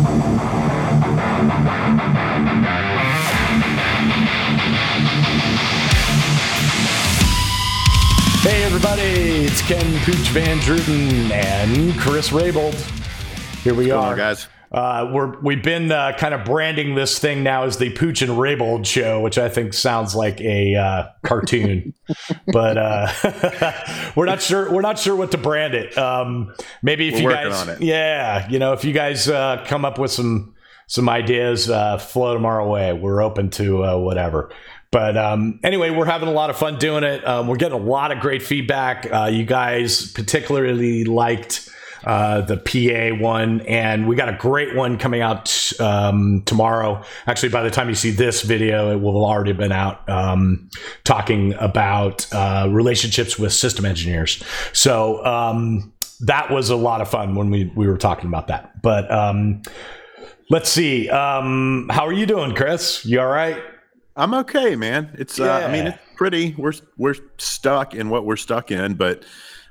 Hey everybody, it's Ken Pooch Van Druten and Chris Rabold. Here we What's are, guys. Uh, we're we've been uh, kind of branding this thing now as the Pooch and Rabold show, which I think sounds like a uh, cartoon, but uh, we're not sure we're not sure what to brand it. Um, maybe if We're you guys, yeah, you know, if you guys uh, come up with some some ideas, uh, float them our way. We're open to uh, whatever. But um, anyway, we're having a lot of fun doing it. Um, we're getting a lot of great feedback. Uh, you guys particularly liked uh, the PA one, and we got a great one coming out um, tomorrow. Actually, by the time you see this video, it will have already been out. Um, talking about uh, relationships with system engineers. So um, that was a lot of fun when we we were talking about that. But um, let's see. Um, how are you doing, Chris? You all right? I'm okay, man. It's uh, I mean it's pretty. We're we're stuck in what we're stuck in, but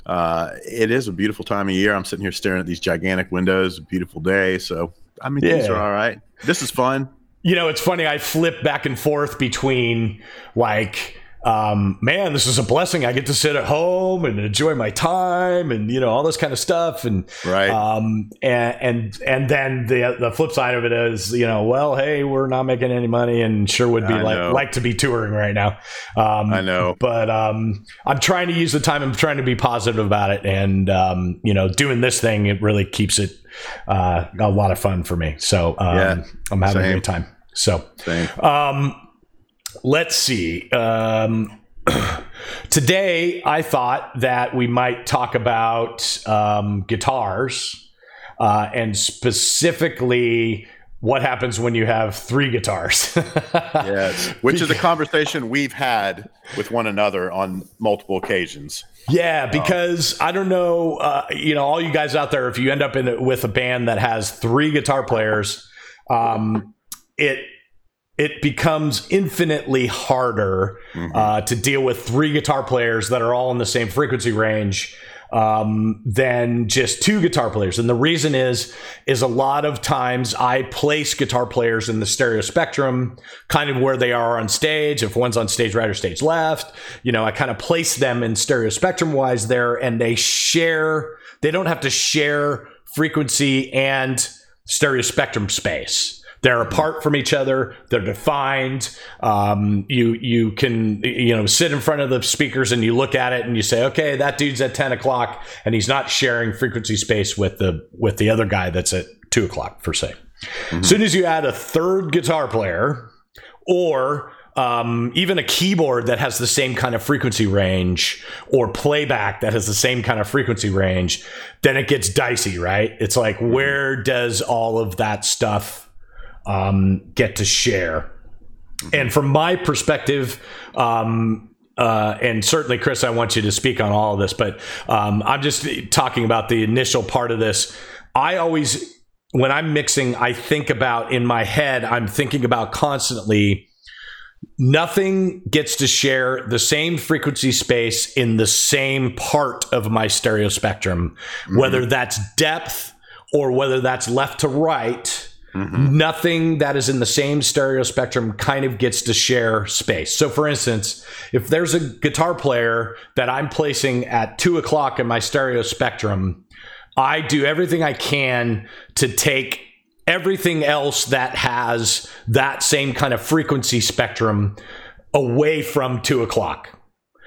uh, it is a beautiful time of year. I'm sitting here staring at these gigantic windows. Beautiful day, so I mean things are all right. This is fun. You know, it's funny. I flip back and forth between like, um, man, this is a blessing. I get to sit at home and enjoy my time, and you know all this kind of stuff, and Right. um, and and and then the the flip side of it is, you know, well, hey, we're not making any money, and sure would be I like know. like to be touring right now. Um, I know. but um, I'm trying to use the time. I'm trying to be positive about it, and um, you know, doing this thing it really keeps it uh, a lot of fun for me. So um, Yeah, I'm having a same. great time. So Same. um, let's see. Um, today, I thought that we might talk about um, guitars uh, and specifically what happens when you have three guitars. Yes. Which is a conversation we've had with one another on multiple occasions. Yeah, because I don't know, uh, you know, all you guys out there, if you end up in with a band that has three guitar players, um, it it becomes infinitely harder uh, to deal with three guitar players that are all in the same frequency range um, than just two guitar players. And the reason is is a lot of times I place guitar players in the stereo spectrum, kind of where they are on stage. If one's on stage right or stage left, you know, I kind of place them in stereo spectrum wise there, and they share. They don't have to share frequency and stereo spectrum space. They're apart from each other. They're defined. Um, you you can you know sit in front of the speakers and you look at it and you say, okay, that dude's at ten o'clock and he's not sharing frequency space with the with the other guy that's at two o'clock per se. As soon as you add a third guitar player or um, even a keyboard that has the same kind of frequency range or playback that has the same kind of frequency range, then it gets dicey, right? It's like, where does all of that stuff um, get to share? And from my perspective, um, uh, and certainly, Chris, I want you to speak on all of this, but um, I'm just talking about the initial part of this. I always, when I'm mixing, I think about in my head, I'm thinking about constantly nothing gets to share the same frequency space in the same part of my stereo spectrum, whether that's depth or whether that's left to right. Mm-hmm. Nothing that is in the same stereo spectrum kind of gets to share space. So, for instance, if there's a guitar player that I'm placing at two o'clock in my stereo spectrum, I do everything I can to take everything else that has that same kind of frequency spectrum away from two o'clock.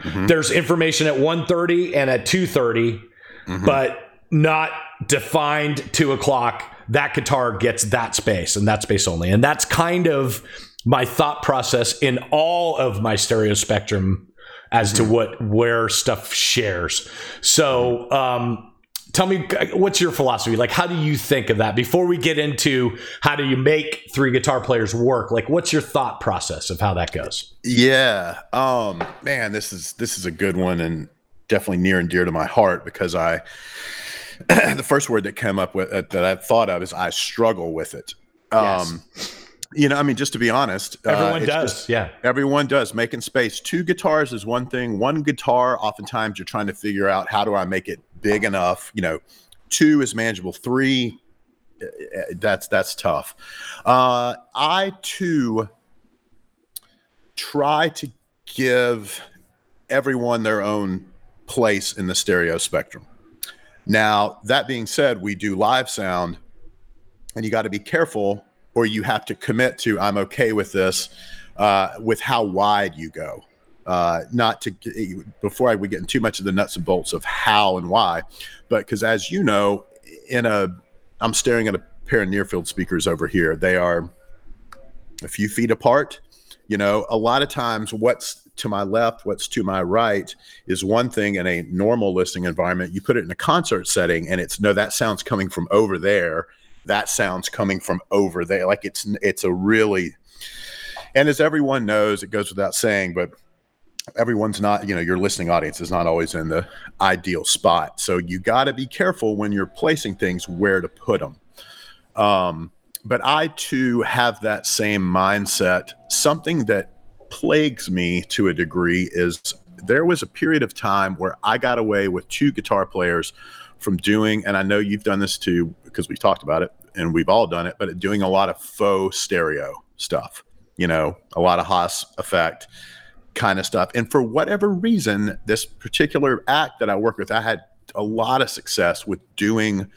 Mm-hmm. There's information at 1.30 and at 2.30, mm-hmm. but not defined two o'clock. That guitar gets that space and that space only. And that's kind of my thought process in all of my stereo spectrum as to what where stuff shares. So um tell me what's your philosophy like how do you think of that before we get into how do you make three guitar players work like what's your thought process of how that goes Yeah. Um, man, this is this is a good one and definitely near and dear to my heart because I the first word that came up with uh, that I thought of is I struggle with it. Um, you know, I mean, just to be honest, uh, everyone it's does just- yeah Everyone does. Making space. Two guitars is one thing. One guitar, oftentimes you're trying to figure out how do I make it big enough. You know, two is manageable. Three, that's that's tough. Uh, I too try to give everyone their own place in the stereo spectrum. Now, that being said, we do live sound, and you got to be careful, or you have to commit to I'm okay with this, uh, with how wide you go. Uh, not to before I would get into too much of the nuts and bolts of how and why, but because as you know, in a I'm staring at a pair of near field speakers over here. They are a few feet apart. You know, a lot of times what's to my left, what's to my right is one thing in a normal listening environment. You put it in a concert setting and it's no, that sounds coming from over there. That sounds coming from over there. Like it's it's a really and as everyone knows, it goes without saying, but everyone's not, you know, your listening audience is not always in the ideal spot. So you got to be careful when you're placing things where to put them. Um, but I too have that same mindset. Something that plagues me to a degree is there was a period of time where I got away with two guitar players from doing, and I know you've done this too because we talked about it and we've all done it, but doing a lot of faux stereo stuff, you know, a lot of Haas effect kind of stuff. And for whatever reason, this particular act that I work with, I had a lot of success with doing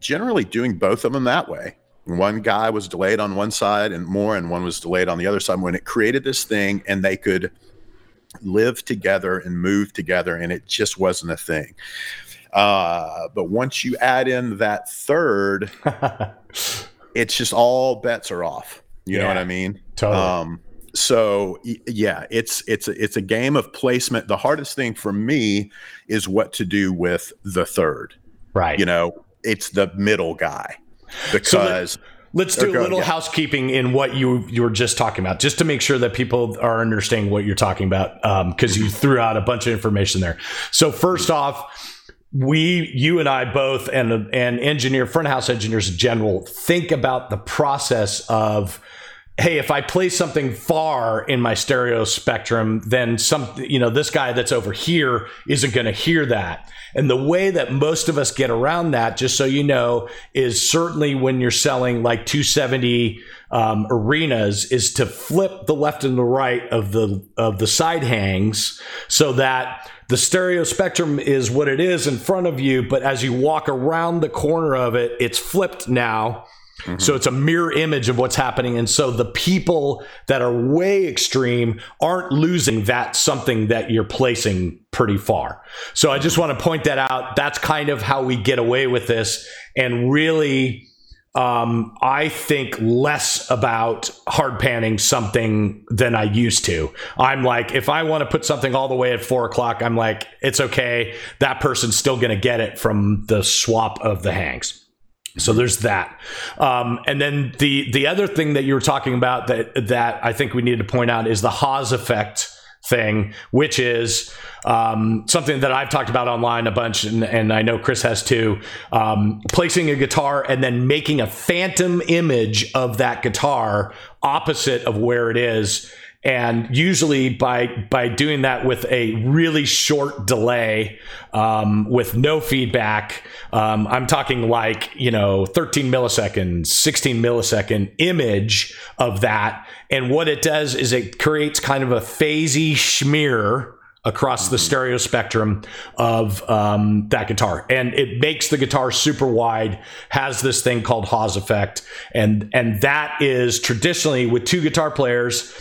generally doing both of them that way. One guy was delayed on one side and more, and one was delayed on the other side. When it created this thing, and they could live together and move together, and it just wasn't a thing. Uh, but once you add in that third, it's just all bets are off. You yeah, know what I mean? Totally. Um, so yeah, it's it's a, it's a game of placement. The hardest thing for me is what to do with the third. Right. You know, it's the middle guy because. So let, us do a little yeah. housekeeping in what you you were just talking about, just to make sure that people are understanding what you're talking about, because um, you threw out a bunch of information there. So first off, we, you and I both, and and engineer front house engineers in general, think about the process of hey, if I play something far in my stereo spectrum, then some, you know, this guy that's over here isn't going to hear that. And the way that most of us get around that, just so you know, is certainly when you're selling like 270 um, arenas, is to flip the left and the right of the of the side hangs so that the stereo spectrum is what it is in front of you, but as you walk around the corner of it, it's flipped now Mm-hmm. So it's a mirror image of what's happening. And so the people that are way extreme aren't losing that something that you're placing pretty far. So I just want to point that out. That's kind of how we get away with this. And really, um, I think less about hard panning something than I used to. I'm like, if I want to put something all the way at four o'clock, I'm like, it's okay. That person's still going to get it from the swap of the hangs. So there's that, um, and then the the other thing that you were talking about that that I think we need to point out is the Haas effect thing, which is um, something that I've talked about online a bunch, and, and I know Chris has too. Um, placing a guitar and then making a phantom image of that guitar opposite of where it is and usually by by doing that with a really short delay um, with no feedback um, i'm talking like you know 13 milliseconds 16 millisecond image of that and what it does is it creates kind of a phasey smear across the mm-hmm. stereo spectrum of um, that guitar, and it makes the guitar super wide. Has this thing called Haas effect, and and that is traditionally with two guitar players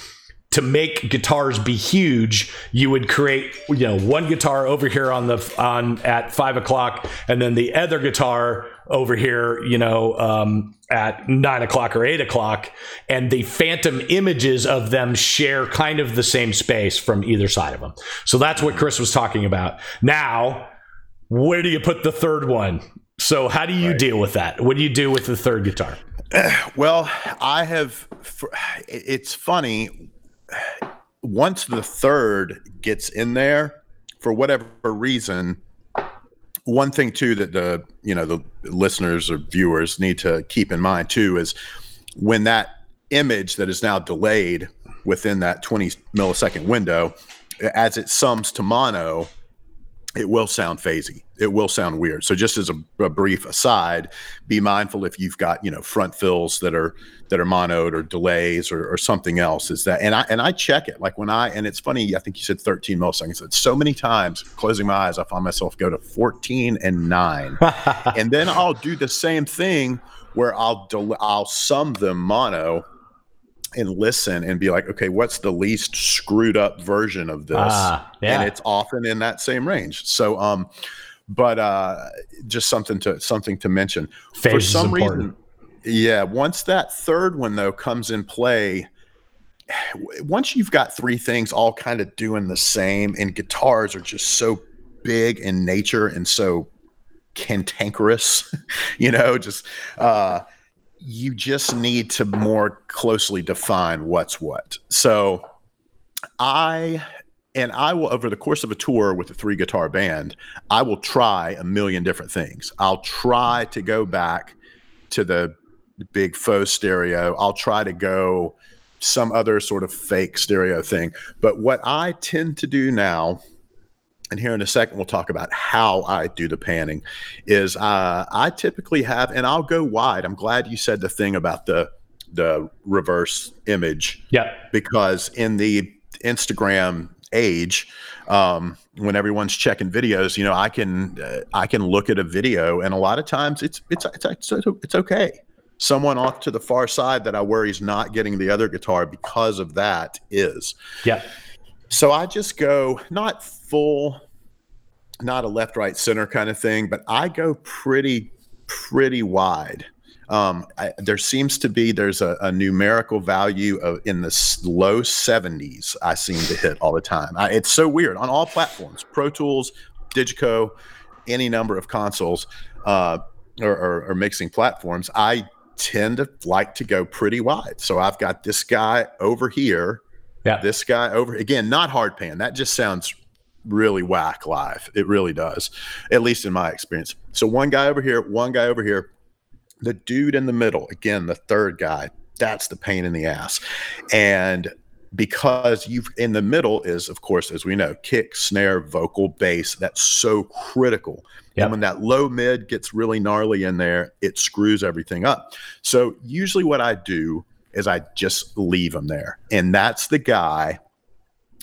to make guitars be huge, you would create, you know, one guitar over here on the on at five o'clock, and then the other guitar over here, you know, um, at nine o'clock or eight o'clock, and the phantom images of them share kind of the same space from either side of them. So that's what Chris was talking about. Now, where do you put the third one? So how do you right. deal with that? What do you do with the third guitar? Well, I have. It's funny once the third gets in there, for whatever reason, one thing too that the you know the listeners or viewers need to keep in mind too is when that image that is now delayed within that 20 millisecond window as it sums to mono it will sound phasey. It will sound weird. So just as a, a, brief aside, be mindful if you've got you know front fills that are that are monoed or delays or, or something else. Is that and I and I check it like when I and it's funny. I think you said 13 milliseconds. It's so many times closing my eyes, I find myself go to 14 and nine, and then I'll do the same thing where I'll del- I'll sum them mono and listen and be like, okay, what's the least screwed up version of this? Ah, yeah. And it's often in that same range. So, um, but uh, just something to something to mention. Phase For some reason, yeah. Once that third one though comes in play, once you've got three things all kind of doing the same, and guitars are just so big in nature and so cantankerous, you know, just uh, you just need to more closely define what's what. So I and I will over the course of a tour with a three guitar band, I will try a million different things. I'll try to go back to the big faux stereo. I'll try to go some other sort of fake stereo thing. But what I tend to do now and here in a second we'll talk about how I do the panning. Is uh, I typically have, and I'll go wide. I'm glad you said the thing about the the reverse image. Yeah. Because in the Instagram age, um, when everyone's checking videos, you know, I can uh, I can look at a video, and a lot of times it's it's it's it's, it's okay. Someone off to the far side that I worry is not getting the other guitar because of that is. Yeah. So I just go not full, not a left, right, center kind of thing, but I go pretty, pretty wide. Um, I, there seems to be there's a, a numerical value of in the low 70s. I seem to hit all the time. I, it's so weird on all platforms: Pro Tools, Digico, any number of consoles uh, or, or, or mixing platforms. I tend to like to go pretty wide. So I've got this guy over here yeah. This guy over again, not hard pan. That just sounds really whack live. It really does, at least in my experience. So one guy over here, one guy over here. The dude in the middle, again, the third guy, that's the pain in the ass. And because you've in the middle is, of course, as we know, kick, snare, vocal, bass. That's so critical. Yep. And when that low mid gets really gnarly in there, it screws everything up. So usually what I do is I just leave him there. And that's the guy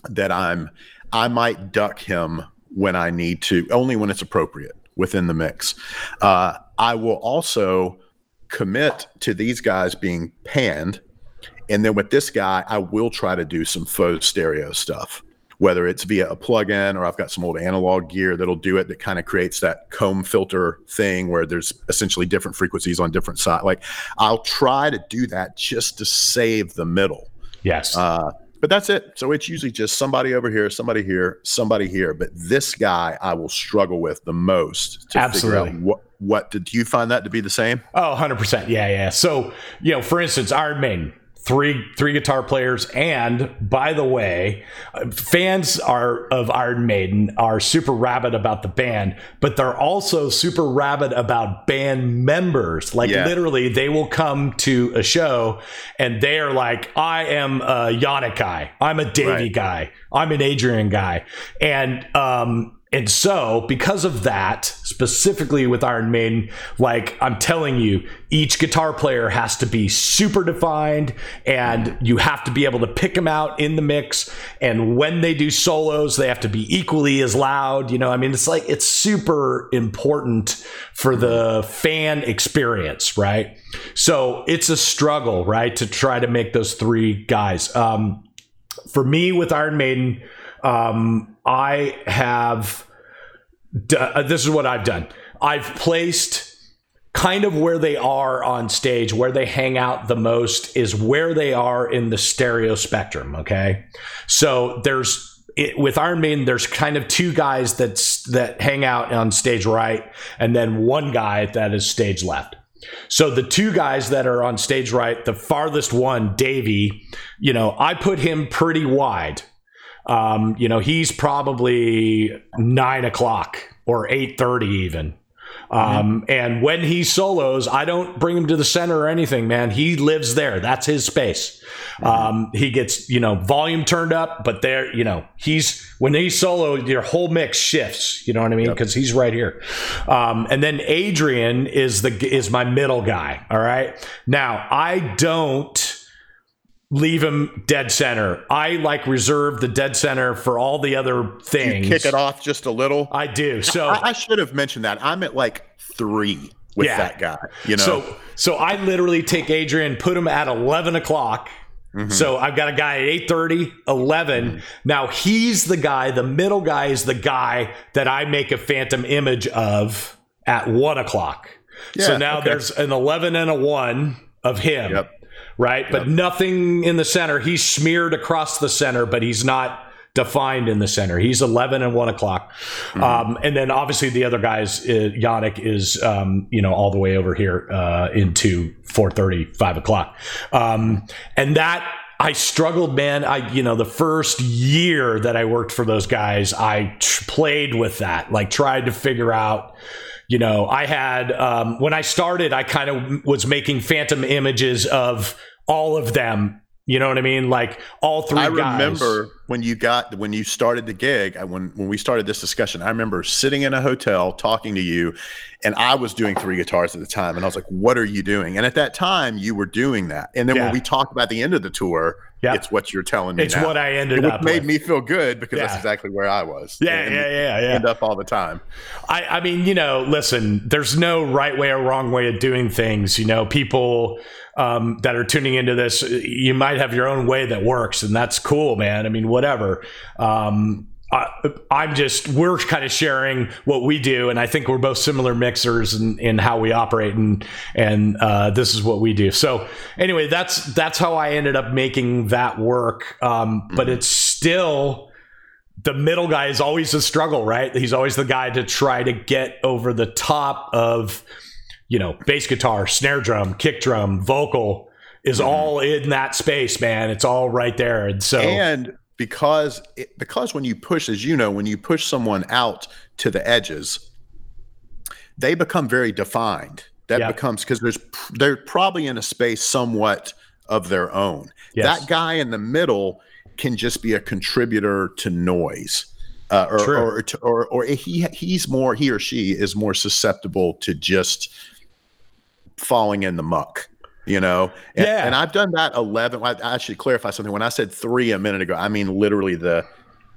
that I'm I might duck him when I need to, only when it's appropriate within the mix. Uh, I will also commit to these guys being panned. And then with this guy, I will try to do some faux stereo stuff whether it's via a plugin or I've got some old analog gear that'll do it that kind of creates that comb filter thing where there's essentially different frequencies on different sides. Like I'll try to do that just to save the middle. Yes. Uh, but that's it. So it's usually just somebody over here, somebody here, somebody here. But this guy I will struggle with the most to Absolutely. figure out what what did you find that to be the same? Oh, 100%. Yeah, yeah. So, you know, for instance, Iron Maiden, three three guitar players. And by the way fans are of iron maiden are super rabid about the band but they're also super rabid about band members. Like yeah. literally they will come to a show and they are like i am a janick guy. I'm a davey right. guy. I'm an adrian guy. And um and so, because of that, specifically with Iron Maiden, like I'm telling you, each guitar player has to be super defined and you have to be able to pick them out in the mix. And when they do solos, they have to be equally as loud. You know, I mean, it's like it's super important for the fan experience, right? So it's a struggle, right, to try to make those three guys. Um, for me, with Iron Maiden, um, I have. Uh, this is what I've done. I've placed kind of where they are on stage, where they hang out the most is where they are in the stereo spectrum. Okay, so there's it, with Iron Maiden, there's kind of two guys that's that hang out on stage right, and then one guy that is stage left. So the two guys that are on stage right, the farthest one, Davey, you know, I put him pretty wide um, you know, he's probably nine o'clock or eight thirty even. Um, mm-hmm. And when he solos, I don't bring him to the center or anything, man. He lives there. That's his space. Mm-hmm. Um, he gets, you know, volume turned up, but there, you know, he's when he's solo, your whole mix shifts. You know what I mean? Because yep. he's right here. Um, and then Adrian is the is my middle guy. All right. Now I don't leave him dead center. I like reserve the dead center for all the other things. You kick it off just a little. I do. So I, I should have mentioned that. I'm at like three with yeah. that guy. You know. So so I literally take Adrian, put him at eleven o'clock. Mm-hmm. So I've got a guy at 8:30, 11. Mm-hmm. Now he's the guy, the middle guy is the guy that I make a phantom image of at one o'clock. Yeah, so now okay. there's an 11 and a one of him. Yep right? Yep. But nothing in the center. He's smeared across the center, but he's not defined in the center. He's 11 and 1 o'clock. Mm-hmm. Um, and then obviously the other guys, uh, Janick is, um, you know, all the way over here uh, into 4.30, 5 o'clock. Um, and that I struggled, man. I, you know, the first year that I worked for those guys, I t- played with that, like tried to figure out, you know, I had um, when I started, I kind of was making phantom images of all of them. You know what I mean? Like all three. I guys. remember when you got when you started the gig. I, when when we started this discussion, I remember sitting in a hotel talking to you, and I was doing three guitars at the time, and I was like, "What are you doing?" And at that time, you were doing that. And then yeah. when we talked about the end of the tour, yep. it's what you're telling me. It's now. what I ended it up. Made with. me feel good because yeah. that's exactly where I was. Yeah, and yeah, yeah, yeah. End up all the time. I, I mean, you know, listen. There's no right way or wrong way of doing things. You know, people um, that are tuning into this, you might have your own way that works, and that's cool, man. I mean, whatever. Um, I, am just we're kind of sharing what we do, and I think we're both similar mixers in, in how we operate, and and uh, this is what we do. So anyway, that's that's how I ended up making that work. Um, but it's still the middle guy is always a struggle, right? He's always the guy to try to get over the top of you know bass guitar, snare drum, kick drum, vocal is mm-hmm. all in that space, man. It's all right there, and so and because it, because when you push, as you know, when you push someone out to the edges, they become very defined. That yep. becomes because there's they're probably in a space somewhat of their own. Yes. That guy in the middle can just be a contributor to noise. Uh, or, or, or, or he he's more he or she is more susceptible to just falling in the muck you know? And, yeah. and i've done that 11 i should clarify something. When i said three a minute ago i mean literally the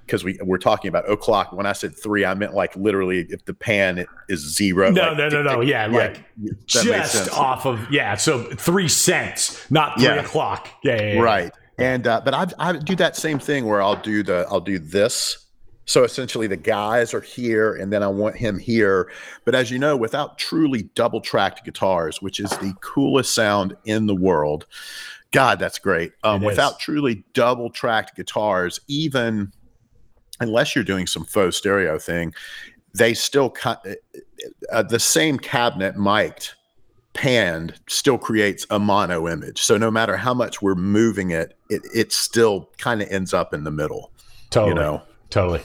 because we we're talking about o'clock. When i said three i meant like literally if the pan is zero no like, no no no. yeah, yeah like just off of yeah so three cents not three yeah. o'clock. Yeah, yeah, yeah, right. And uh, but I, I do that same thing where i'll do the i'll do this so essentially, the guys are here, and then I want him here. But as you know, without truly double tracked guitars, which is the coolest sound in the world, God, that's great. Um, without truly double tracked guitars, even unless you're doing some faux stereo thing, they still cut uh, uh, the same cabinet mic'd panned still creates a mono image. So no matter how much we're moving it, it, it still kind of ends up in the middle. Totally. You know? Totally.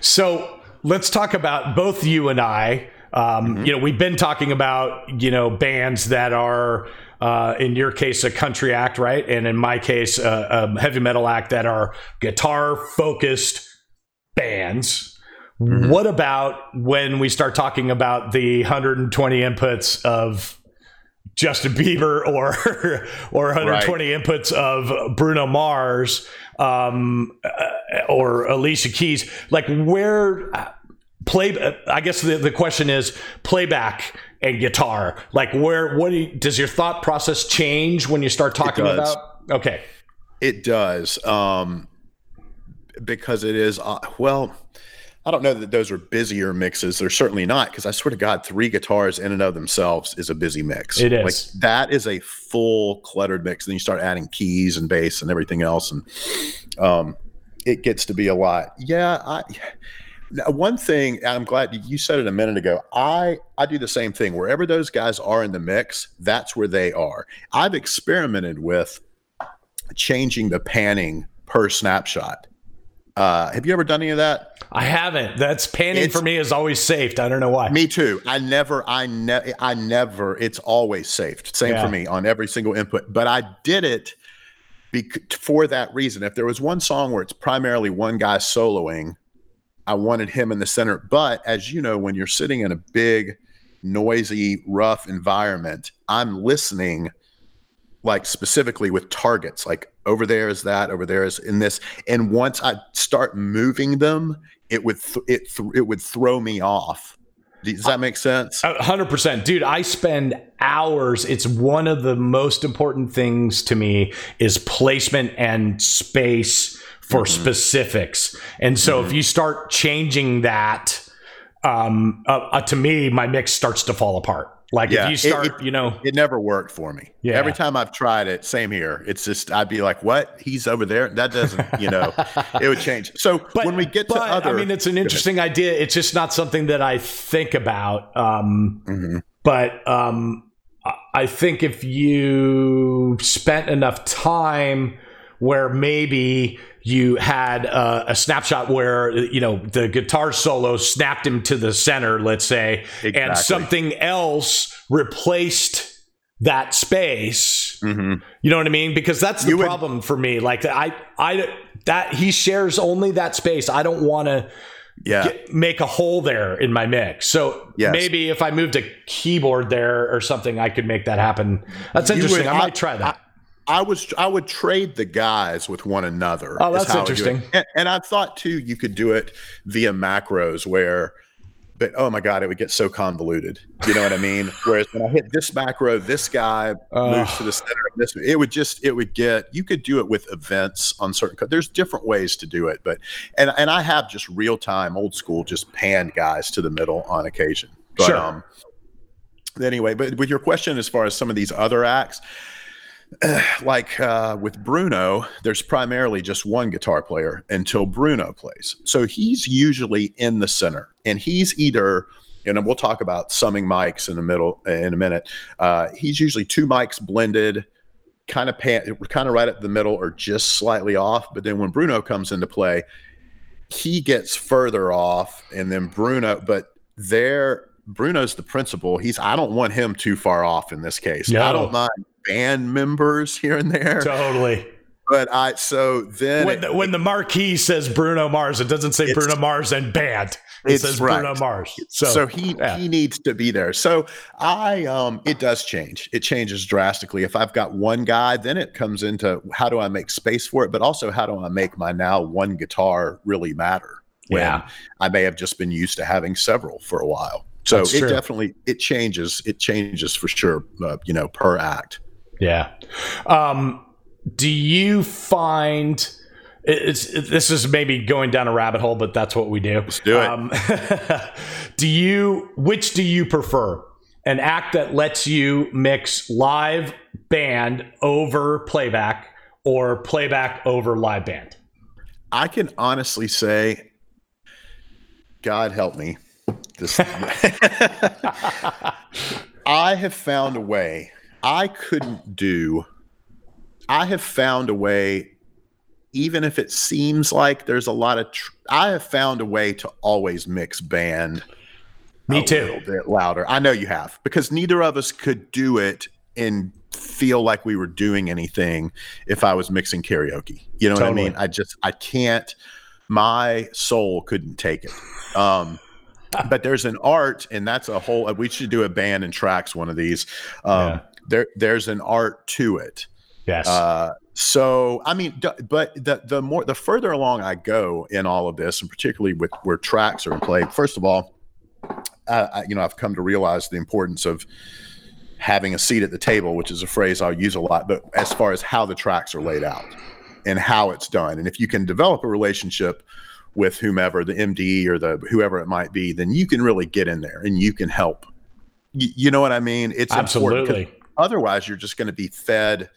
So let's talk about both you and I. Um, mm-hmm. You know, we've been talking about you know bands that are. Uh, in your case, a country act, right? And in my case, a, a heavy metal act that are guitar focused bands. Mm-hmm. What about when we start talking about the 120 inputs of Justin Bieber or or 120 right. inputs of Bruno Mars um, uh, or Alicia Keys? Like where uh, play? Uh, I guess the, the question is playback and guitar. Like where? What do you, does your thought process change when you start talking about? Okay, it does um, because it is uh, well I don't know that those are busier mixes. They're certainly not because I swear to God, three guitars in and of themselves is a busy mix. It is like that is a full cluttered mix. Then you start adding keys and bass and everything else, and um, it gets to be a lot. Yeah, I. One thing I'm glad you said it a minute ago. I I do the same thing. Wherever those guys are in the mix, that's where they are. I've experimented with changing the panning per snapshot Uh, have you ever done any of that? I haven't. That's panning It's- for me is always saved. I don't know why. Me too. I never, I ne- I never. It's always saved. Same Yeah. for me on every single input. But I did it bec- for that reason. If there was one song where it's primarily one guy soloing, I wanted him in the center. But as you know, when you're sitting in a big, noisy, rough environment, I'm listening like specifically with targets like over there is that over there is in this and once i start moving them it would th- it th- it would throw me off does that make sense A hundred percent, dude. I spend hours. It's one of the most important things to me is placement and space for Mm-hmm. specifics. And so if you start changing that, um, uh, uh, to me, my mix starts to fall apart. Like Yeah, if you start, it- you know, it never worked for me Yeah. every time i've tried it same here it's just i'd be like what he's over there that doesn't you know it would change so but, when we get to but, other I mean, it's an interesting idea. It's just not something that I think about. Um, Mhm. but um, I think if you spent enough time where maybe you had a, a snapshot where you know the guitar solo snapped him to the center, let's say, and something else replaced that space. Mhm. You know what I mean? Because that's the You would- problem for me. Like I, I that he shares only that space. I don't want to yeah make a hole there in my mix. So Yes. maybe if I moved a keyboard there or something, I could make that happen. That's interesting. would- I might try that. I was I would trade the guys with one another. Oh, that's interesting. And, and I thought too you could do it via macros where, but oh my god, it would get so convoluted. You know what I mean? Whereas when I hit this macro, this guy moves to the center of this. It would just it would get. You could do it with events on certain. There's different ways to do it, but and and I have just real time, old school, just panned guys to the middle on occasion. But, Sure. Um, anyway, but with your question as far as some of these other acts, like uh, with Bruno, there's primarily just one guitar player until Bruno plays. So he's usually in the center, and he's either, and we'll talk about summing mics in the middle in a minute. Uh, he's usually two mics blended, kind of pan, kind of right at the middle or just slightly off. But then when Bruno comes into play, he gets further off, and then Bruno, but there. Bruno's the principal. He's. I don't want him too far off in this case. No. I don't mind band members here and there. Totally. But I so then When the, when the marquee says Bruno Mars, it doesn't say Bruno Mars and band. It says right. Bruno Mars. So, so, he yeah. he needs to be there. So I um it does change. It changes drastically. If I've got one guy, then it comes into how do I make space for it, but also how do I make my now one guitar really matter? When Yeah. I may have just been used to having several for a while. So That's it true. definitely it changes. It changes for sure. Uh, you know, per act. Yeah. Um, do you find it's this is maybe going down a rabbit hole, but that's what we do. Let's do it. Um, do you which do you prefer? An act that lets you mix live band over playback or playback over live band? I can honestly say, God help me. This, I have found a way. I couldn't do. I have found a way, even if it seems like there's a lot of. Tr- I have found a way to always mix band. Me too. a little bit louder. I know you have because neither of us could do it and feel like we were doing anything if I was mixing karaoke. You know what I mean? I just I can't. My soul couldn't take it. Um, but there's an art, and that's a whole. We should do a band and tracks one of these. Um, Yeah. There, there's an art to it. Yes. Uh, so I mean, d- but the the more the further along I go in all of this, and particularly with where tracks are in play, first of all, uh, I, you know, I've come to realize the importance of having a seat at the table, which is a phrase I'll use a lot. But as far as how the tracks are laid out and how it's done, and if you can develop a relationship with whomever the MD or the whoever it might be, then you can really get in there and you can help. Y- you know what I mean? It's important Absolutely. Otherwise you're just going to be fed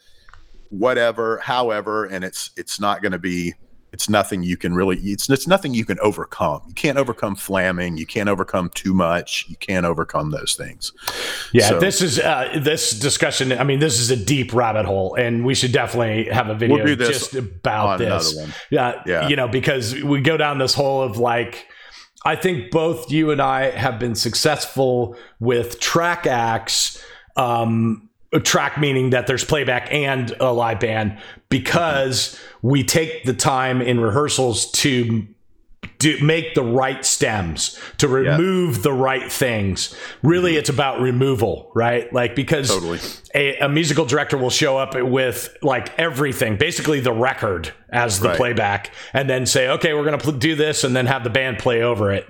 whatever however and it's it's not going to be It's nothing you can really. It's it's nothing you can overcome. You can't overcome flamming. You can't overcome too much. You can't overcome those things. Yeah, so, this is uh, this discussion. I mean, this is a deep rabbit hole, and we should definitely have a video we'll just about this. Yeah, yeah, you know, because we go down this hole of like. I think both you and I have been successful with track acts um, track meaning that there's playback and a live band because we take the time in rehearsals to do, make the right stems to remove yeah. the right things really it's about removal right like because totally. a, a, musical director will show up with like everything basically the record as the right. playback and then say okay we're going to pl- do this and then have the band play over it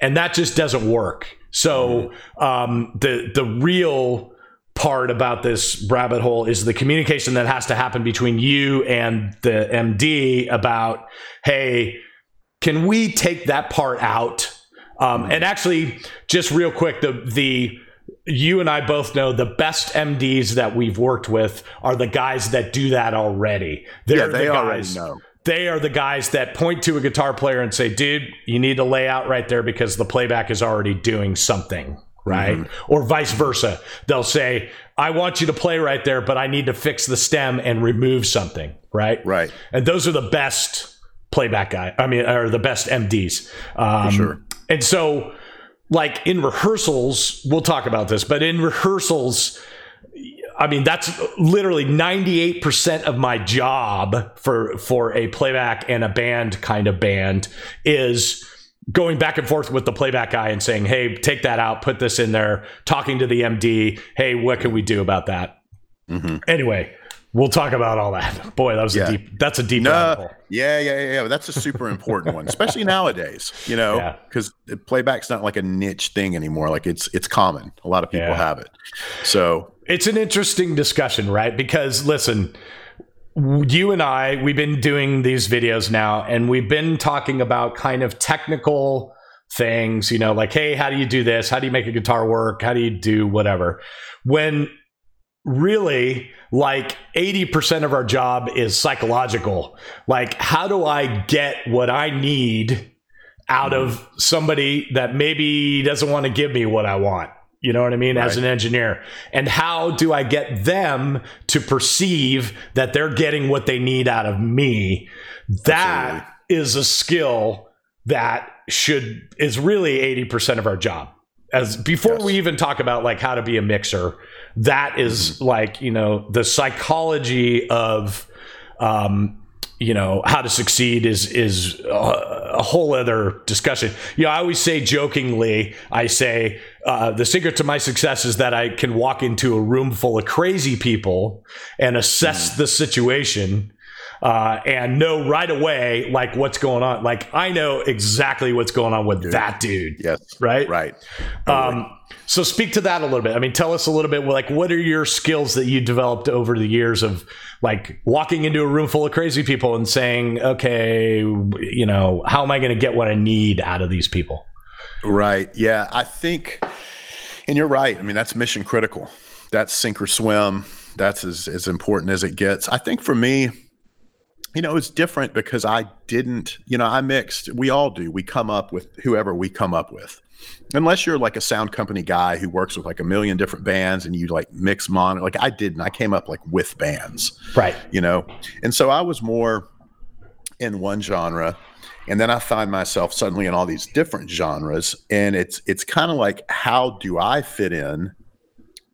and that just doesn't work so mm-hmm. um, the the real part about this rabbit hole is the communication that has to happen between you and the MD about, hey, can we take that part out? Um, and actually, just real quick, the the you and I both know the best MDs that we've worked with are the guys that do that already. They're yeah, they the guys, already know. They are the guys that point to a guitar player and say, dude, you need to lay out right there because the playback is already doing something right? Mm-hmm. Or vice versa. They'll say, I want you to play right there, but I need to fix the stem and remove something, right? Right. And those are the best playback guy. I mean, are the best MDs. Um, For sure. And so, like in rehearsals, we'll talk about this, but in rehearsals, I mean, that's literally 98% of my job for for a playback and a band kind of band is going back and forth with the playback guy and saying, "Hey, take that out, put this in there." Talking to the MD, "Hey, what can we do about that?" Mm-hmm. Anyway, we'll talk about all that. Boy, that was yeah. a deep. That's a deep. No, yeah, yeah, yeah, yeah. That's a super important one, especially nowadays. You know, because yeah. playback's not like a niche thing anymore. Like it's it's common. A lot of people yeah. have it. So it's an interesting discussion, right? Because listen you and I, we've been doing these videos now, and we've been talking about kind of technical things, you know, like, hey, how do you do this? How do you make a guitar work? How do you do whatever? When really, like 80% of our job is psychological. Like, how do I get what I need out of mm-hmm. somebody that maybe doesn't want to give me what I want? You know what I mean? Right. As an engineer. And how do I get them to perceive that they're getting what they need out of me? That Absolutely. is a skill that should is really 80% of our job. As before yes. we even talk about like how to be a mixer, that is mm-hmm. like, you know, the psychology of um you know how to succeed is is a, whole other discussion. You know, I always say jokingly, I say uh, the secret to my success is that I can walk into a room full of crazy people and assess mm. the situation. Uh, and know right away like what's going on. Like I know exactly what's going on with dude. that dude. Yes. Right. Right. Um, so speak to that a little bit. I mean, tell us a little bit. Like, what are your skills that you developed over the years of like walking into a room full of crazy people and saying, okay, you know, how am I going to get what I need out of these people? Right. Yeah. I think, and you're right. I mean, that's mission critical. That's sink or swim. That's as, as important as it gets. I think for me, you know, it's different because I didn't, you know, I mixed. We all do. We come up with whoever we come up with. Unless you're like a sound company guy who works with like a million different bands and you like mix mono like i didn't. I came up like with bands. Right. You know? And so i was more in one genre and then i find myself suddenly in all these different genres and it's it's kind of like how do i fit in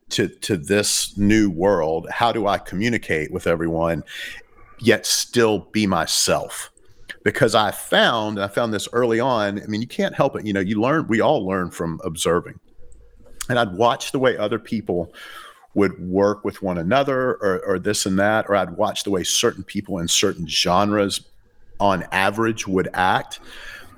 to to this new world? How do i communicate with everyone yet still be myself because I found, and I found this early on, I mean, you can't help it. You know, you learn, we all learn from observing. And I'd watch the way other people would work with one another or, or this and that, or I'd watch the way certain people in certain genres on average would act.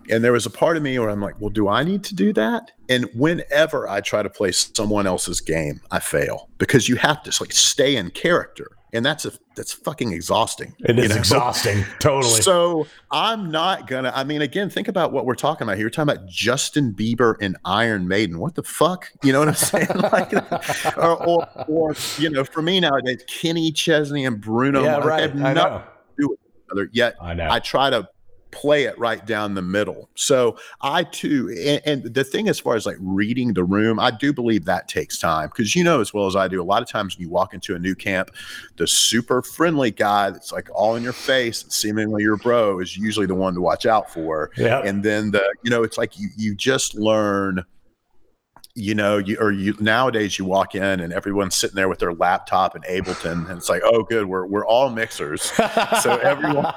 And there was a part of me where I'm like, well, do I need to do that? And whenever I try to play someone else's game, I fail because you have to like stay in character and that's a that's fucking exhausting. It is know? exhausting, totally. So I'm not gonna. I mean, again, think about what we're talking about here. You're talking about Justin Bieber and Iron Maiden. What the fuck? You know what I'm saying? like, or, or, or, you know, for me nowadays, Kenny Chesney and Bruno. Yeah, right. I know. Do with each other. Yet I know. I try to play it right down the middle. So I too, and, and, the thing as far as like reading the room, I do believe that takes time because you know as well as I do. A lot of times when you walk into a new camp, the super friendly guy that's like all in your face, seemingly your bro, is usually the one to watch out for. Yeah. And then the you know it's like you you just learn you know, you or you nowadays you walk in and everyone's sitting there with their laptop and Ableton, and it's like, oh, good, we're we're all mixers, so everyone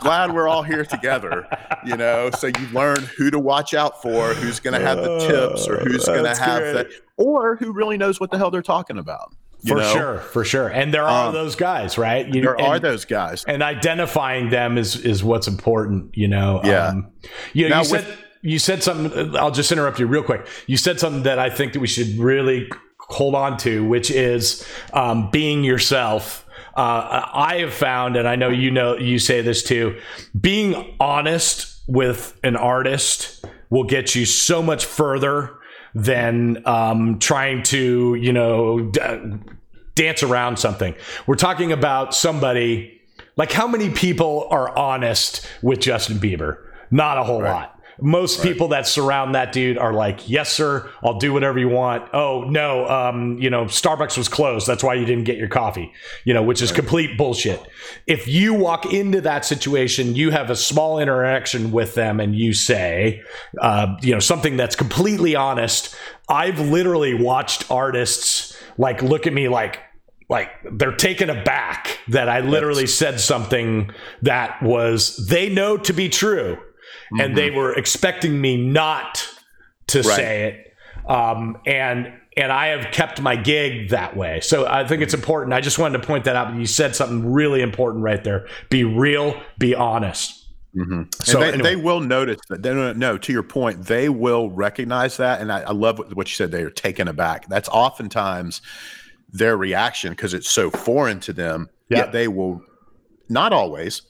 glad we're all here together, you know. So you learn who to watch out for, who's going to have the tips, or who's going to have the, or who really knows what the hell they're talking about. for know? sure, for sure, and there are um, those guys, right? You, there and, are those guys, and identifying them is is what's important. You know, yeah. Um, you know, now you said. With, you said something. I'll just interrupt you real quick. You said something that I think that we should really hold on to, which is um, being yourself. Uh, I have found, and I know you know you say this too, being honest with an artist will get you so much further than um, trying to, you know, d- dance around something. We're talking about somebody like how many people are honest with Justin Bieber? Not a whole right. lot. Most right. people that surround that dude are like, "Yes, sir, I'll do whatever you want." Oh no, um, you know, Starbucks was closed. That's why you didn't get your coffee. You know, which is right. complete bullshit. If you walk into that situation, you have a small interaction with them, and you say, uh, you know, something that's completely honest. I've literally watched artists like look at me like like they're taken aback that I literally said something that was they know to be true mm-hmm. and they were expecting me not to right. say it. Um, and and I have kept my gig that way. So I think it's important. I just wanted to point that out. You said something really important right there. Be real. Be honest. Mm-hmm. So they, anyway. they, will notice that. They don't know. To your point, they will recognize that. And I, I love what, what you said. They are taken aback. That's oftentimes their reaction because it's so foreign to them. Yet they will, not always,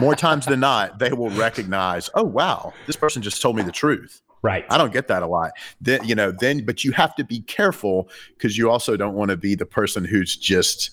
more times than not, they will recognize, oh wow, this person just told me the truth. Right. I don't get that a lot. Then you know, then but you have to be careful because you also don't want to be the person who's just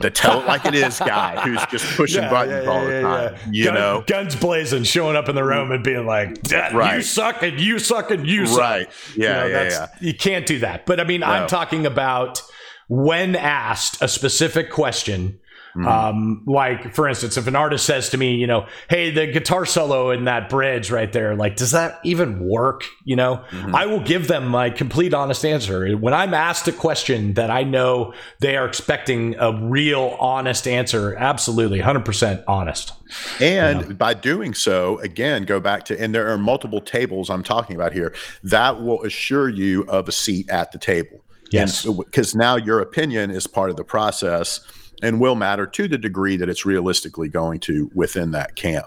the tell it like it is guy who's just pushing yeah, buttons yeah, all the time. You Gun, know, guns blazing, showing up in the room and being like, right. "You suck and you suck and you suck." Right. Yeah. You know, yeah, yeah. You can't do that. But I mean, no. I'm talking about when asked a specific question Mm-hmm. Um, like for instance, if an artist says to me, you know, hey, the guitar solo in that bridge right there, like, does that even work? You know, mm-hmm. I will give them my complete honest answer. When I'm asked a question that I know they are expecting a real honest answer, absolutely 100% honest. And you know? by doing so, again, go back to, and there are multiple tables I'm talking about here, that will assure you of a seat at the table. Yes. Because now your opinion is part of the process and will matter to the degree that it's realistically going to within that camp.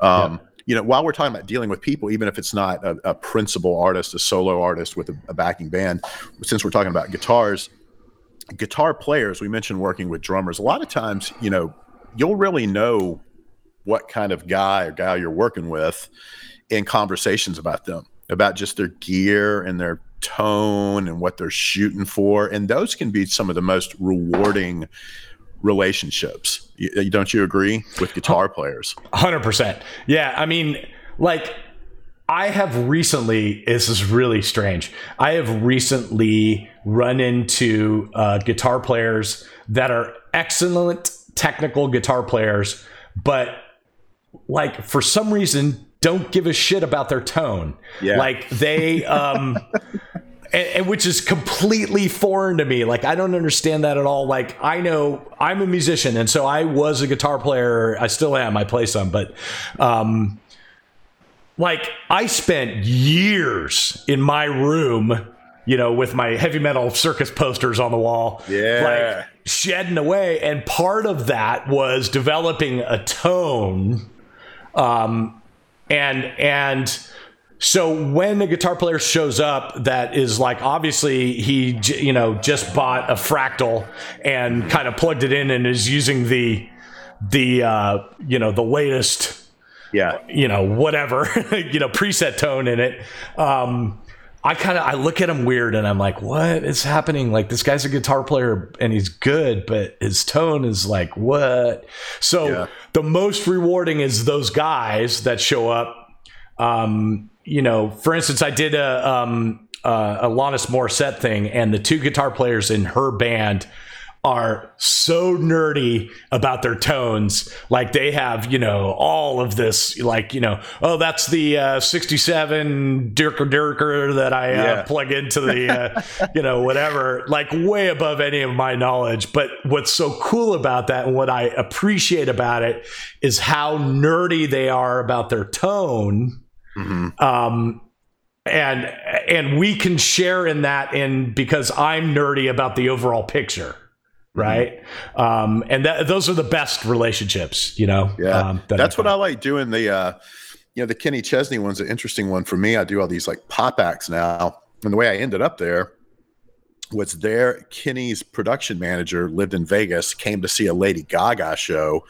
Um, yeah. You know, while we're talking about dealing with people, even if it's not a, a principal artist, a solo artist with a, a backing band, since we're talking about guitars, guitar players, we mentioned working with drummers. A lot of times, you know, you'll really know what kind of guy or gal you're working with in conversations about them, about just their gear and their tone and what they're shooting for. And those can be some of the most rewarding relationships. Don't you agree with guitar players? 100%. Yeah. I mean, like, I have recently, this is really strange. I have recently run into uh, guitar players that are excellent technical guitar players, but like for some reason don't give a shit about their tone. Yeah. Like they, um, and, and, which is completely foreign to me. Like I don't understand that at all. Like I know I'm a musician, and so I was a guitar player. I still am. I play some, but um, like I spent years in my room, you know, with my heavy metal circus posters on the wall, yeah, like shedding away. And part of that was developing a tone, um, and and so when a guitar player shows up that is like obviously he you know just bought a fractal and kind of plugged it in and is using the the uh, you know the latest yeah you know whatever you know preset tone in it um, I kind of I look at him weird and I'm like, what is happening? Like this guy's a guitar player and he's good, but his tone is like what? So yeah. the most rewarding is those guys that show up. Um, you know, for instance, I did a um, uh, Alanis Morissette thing, and the two guitar players in her band are so nerdy about their tones. Like they have, you know, all of this, like, you know, oh, that's the uh, 67 Dirker Dirker that I uh, yeah. plug into the, uh, you know, whatever, like way above any of my knowledge. But what's so cool about that and what I appreciate about it is how nerdy they are about their tone. Mm-hmm. Um, and and we can share in that in because I'm nerdy about the overall picture right? Mm-hmm. Um, and that, those are the best relationships, you know. Yeah, um, that that's I what I like doing. The uh, you know the Kenny Chesney one's an interesting one for me. I do all these like pop acts now, and the way I ended up there was there. Kenny's production manager lived in Vegas, came to see a Lady Gaga show.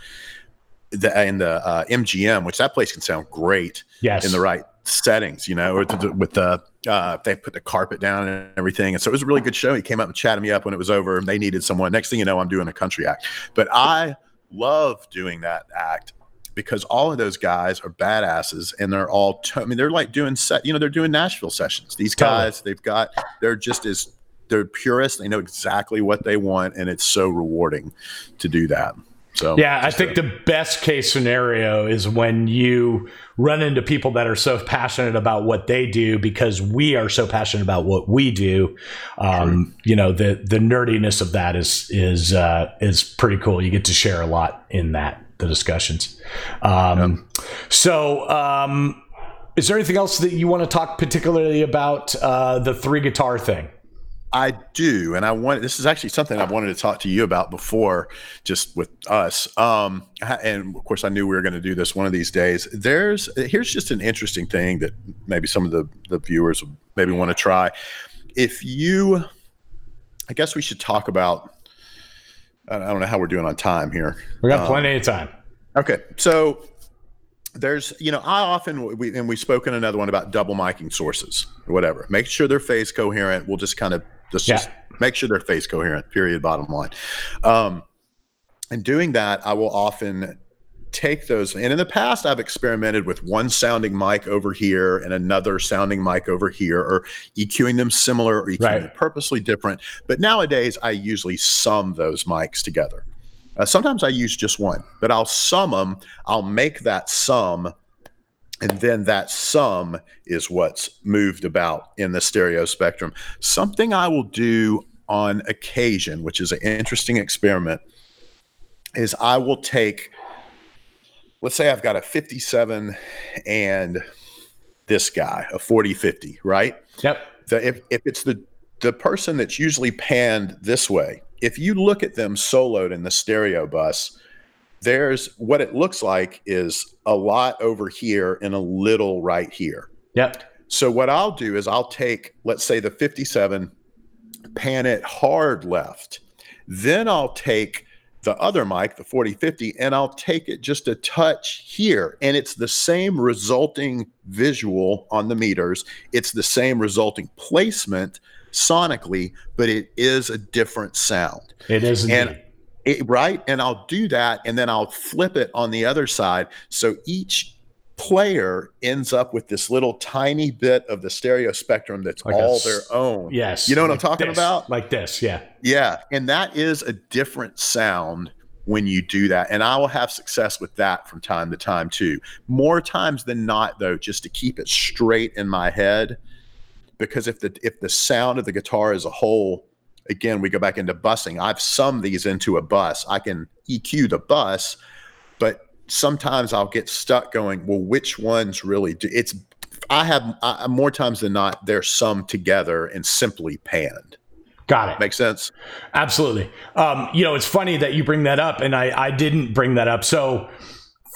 The, in the uh, MGM, which that place can sound great, yes, in the right settings, you know, with the uh, they put the carpet down and everything. And so it was a really good show. He came up and chatted me up when it was over and they needed someone. Next thing you know, I'm doing a country act. But I love doing that act because all of those guys are badasses and they're all, I mean, they're like doing set, you know, they're doing Nashville sessions. These guys, they've got, they're just as, they're purists. They know exactly what they want. And it's so rewarding to do that. So yeah, I think a, the best case scenario is when you run into people that are so passionate about what they do because we are so passionate about what we do. Um, you know, the the nerdiness of that is is uh, is pretty cool. You get to share a lot in that the discussions. Um, yeah. So. Um, is there anything else that you want to talk particularly about uh, the three guitar thing? I do, and I want this is actually something I wanted to talk to you about before, just with us. Um, and of course, I knew we were going to do this one of these days. There's here's just an interesting thing that maybe some of the the viewers maybe want to try. If you, I guess we should talk about. I don't know how we're doing on time here. We got um, plenty of time. Okay, so there's you know i often we and we've spoken another one about double miking sources or whatever make sure they're phase coherent we'll just kind of just, yeah. just make sure they're phase coherent, period, bottom line. Um, and doing that, I will often take those. And in the past, I've experimented with one sounding mic over here and another sounding mic over here, or EQing them similar or EQing right. them purposely different. But nowadays, I usually sum those mics together. Uh, sometimes I use just one, but I'll sum them. I'll make that sum and then that sum is what's moved about in the stereo spectrum. Something I will do on occasion, which is an interesting experiment, is I will take, let's say I've got a 57 and this guy, a 40 50, right? Yep. The, if, if it's the, the person that's usually panned this way, if you look at them soloed in the stereo bus, there's what it looks like is a lot over here and a little right here. Yep. So what I'll do is I'll take, let's say the 57, pan it hard left. Then I'll take the other mic, the 4050, and I'll take it just a touch here. And it's the same resulting visual on the meters. It's the same resulting placement sonically, but it is a different sound. It is. Indeed. And it, right? And I'll do that and then I'll flip it on the other side. So each player ends up with this little tiny bit of the stereo spectrum that's like all a, their own. Yes. You know what like I'm talking this, about? Like this, yeah. Yeah. And that is a different sound when you do that. And I will have success with that from time to time too. More times than not, though, just to keep it straight in my head. Because if the if the sound of the guitar as a whole again, we go back into busing. I've summed these into a bus. I can EQ the bus, but sometimes I'll get stuck going, well, which ones really do it's I have I, more times than not, they're summed together and simply panned. Got it. Makes sense. Absolutely. Um, you know, it's funny that you bring that up, and I, I didn't bring that up. So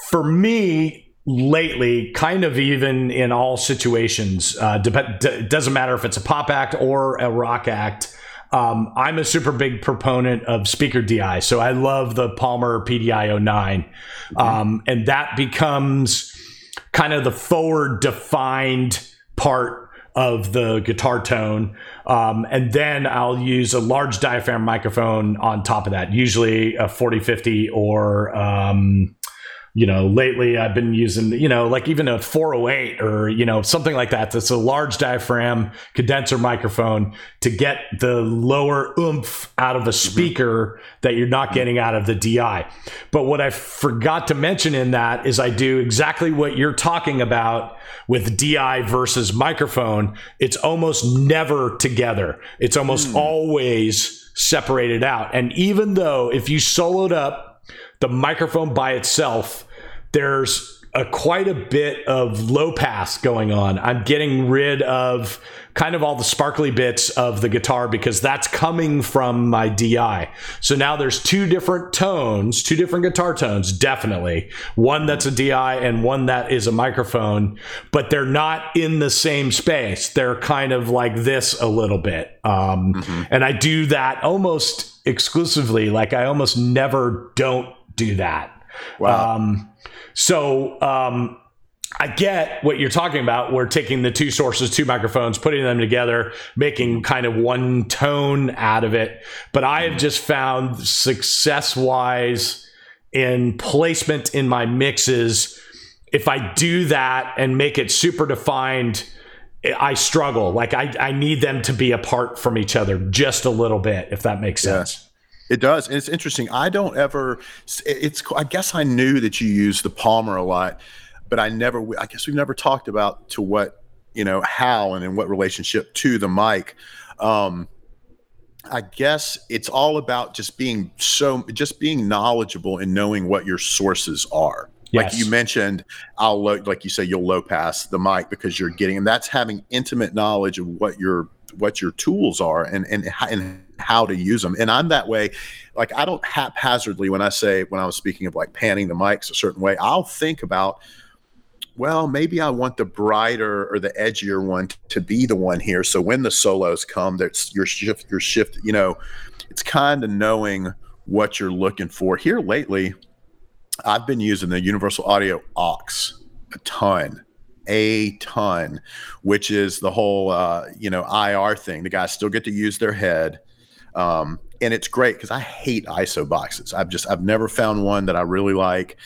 for me, lately, kind of even in all situations, uh, dep- d- doesn't matter if it's a pop act or a rock act. Um, I'm a super big proponent of speaker DI, so I love the Palmer PDI 09, mm-hmm. um, and that becomes kind of the forward defined part of the guitar tone. Um, and then I'll use a large diaphragm microphone on top of that, usually a 4050 or um, you know, lately I've been using, you know, like even a 408 or, you know, something like that. That's a large diaphragm condenser microphone to get the lower oomph out of a mm-hmm. speaker mm-hmm. that you're not getting out of the DI. But what I forgot to mention in that is I do exactly what you're talking about with DI versus microphone. It's almost never together, it's almost mm. always separated out. And even though if you soloed up, the microphone by itself, there's a, quite a bit of low pass going on. I'm getting rid of kind of all the sparkly bits of the guitar because that's coming from my DI. So now there's two different tones, two different guitar tones, definitely. One that's a DI and one that is a microphone, but they're not in the same space. They're kind of like this a little bit. Um, mm-hmm. And I do that almost exclusively. Like I almost never don't do that. Wow. Um, so um, I get what you're talking about. We're taking the two sources, two microphones, putting them together, making kind of one tone out of it. But I have just found success wise in placement in my mixes. If I do that and make it super defined, I struggle. Like I, I need them to be apart from each other just a little bit, if that makes sense. It does. And it's interesting. I don't ever, it's, I guess I knew that you use the Palmer a lot, but I never, I guess we've never talked about to what, you know, how and in what relationship to the mic. Um, I guess it's all about just being so, just being knowledgeable and knowing what your sources are. Yes. Like you mentioned, I'll low, like you say, you'll low pass the mic because you're getting, and that's having intimate knowledge of what your what your tools are and and and how to use them. And I'm that way. Like I don't haphazardly when I say when I was speaking of like panning the mics a certain way, I'll think about well, maybe I want the brighter or the edgier one to be the one here. So when the solos come, that's your shift, your shift, you know, it's kind of knowing what you're looking for. Here lately, I've been using the Universal Audio OX a ton a ton, which is the whole uh, you know IR thing. The guys still get to use their head, um, and it's great because I hate ISO boxes. I've just I've never found one that I really like,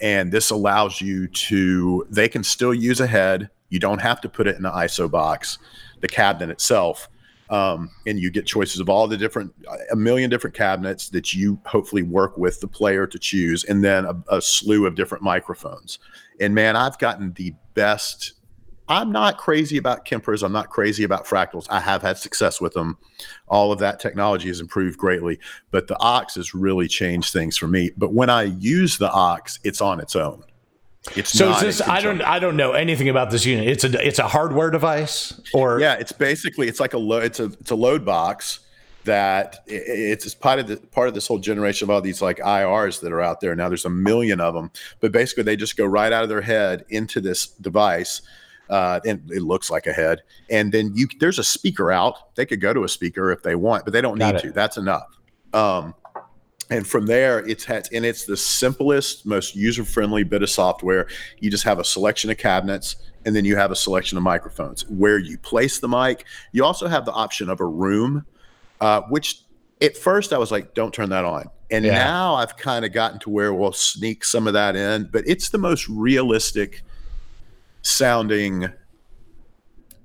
and this allows you to. They can still use a head. You don't have to put it in the ISO box, the cabinet itself. Um, and you get choices of all the different a million different cabinets that you hopefully work with the player to choose and then a, a slew of different microphones and man, I've gotten the best. I'm not crazy about Kempers. I'm not crazy about fractals. I have had success with them. All of that technology has improved greatly, but the ox has really changed things for me. But when I use the ox, it's on its own. It's so is this I don't I don't know anything about this unit. It's a it's a hardware device or yeah, it's basically it's like a load it's a it's a load box that it's part of the part of this whole generation of all these like IRs that are out there now. There's a million of them, but basically they just go right out of their head into this device. Uh, and it looks like a head. And then you there's a speaker out. They could go to a speaker if they want, but they don't Got need it. to. That's enough. Um, and from there, it's had, and it's the simplest, most user friendly bit of software. You just have a selection of cabinets, and then you have a selection of microphones. Where you place the mic, you also have the option of a room uh, which at first I was like, don't turn that on. And yeah. now I've kind of gotten to where we'll sneak some of that in, but it's the most realistic sounding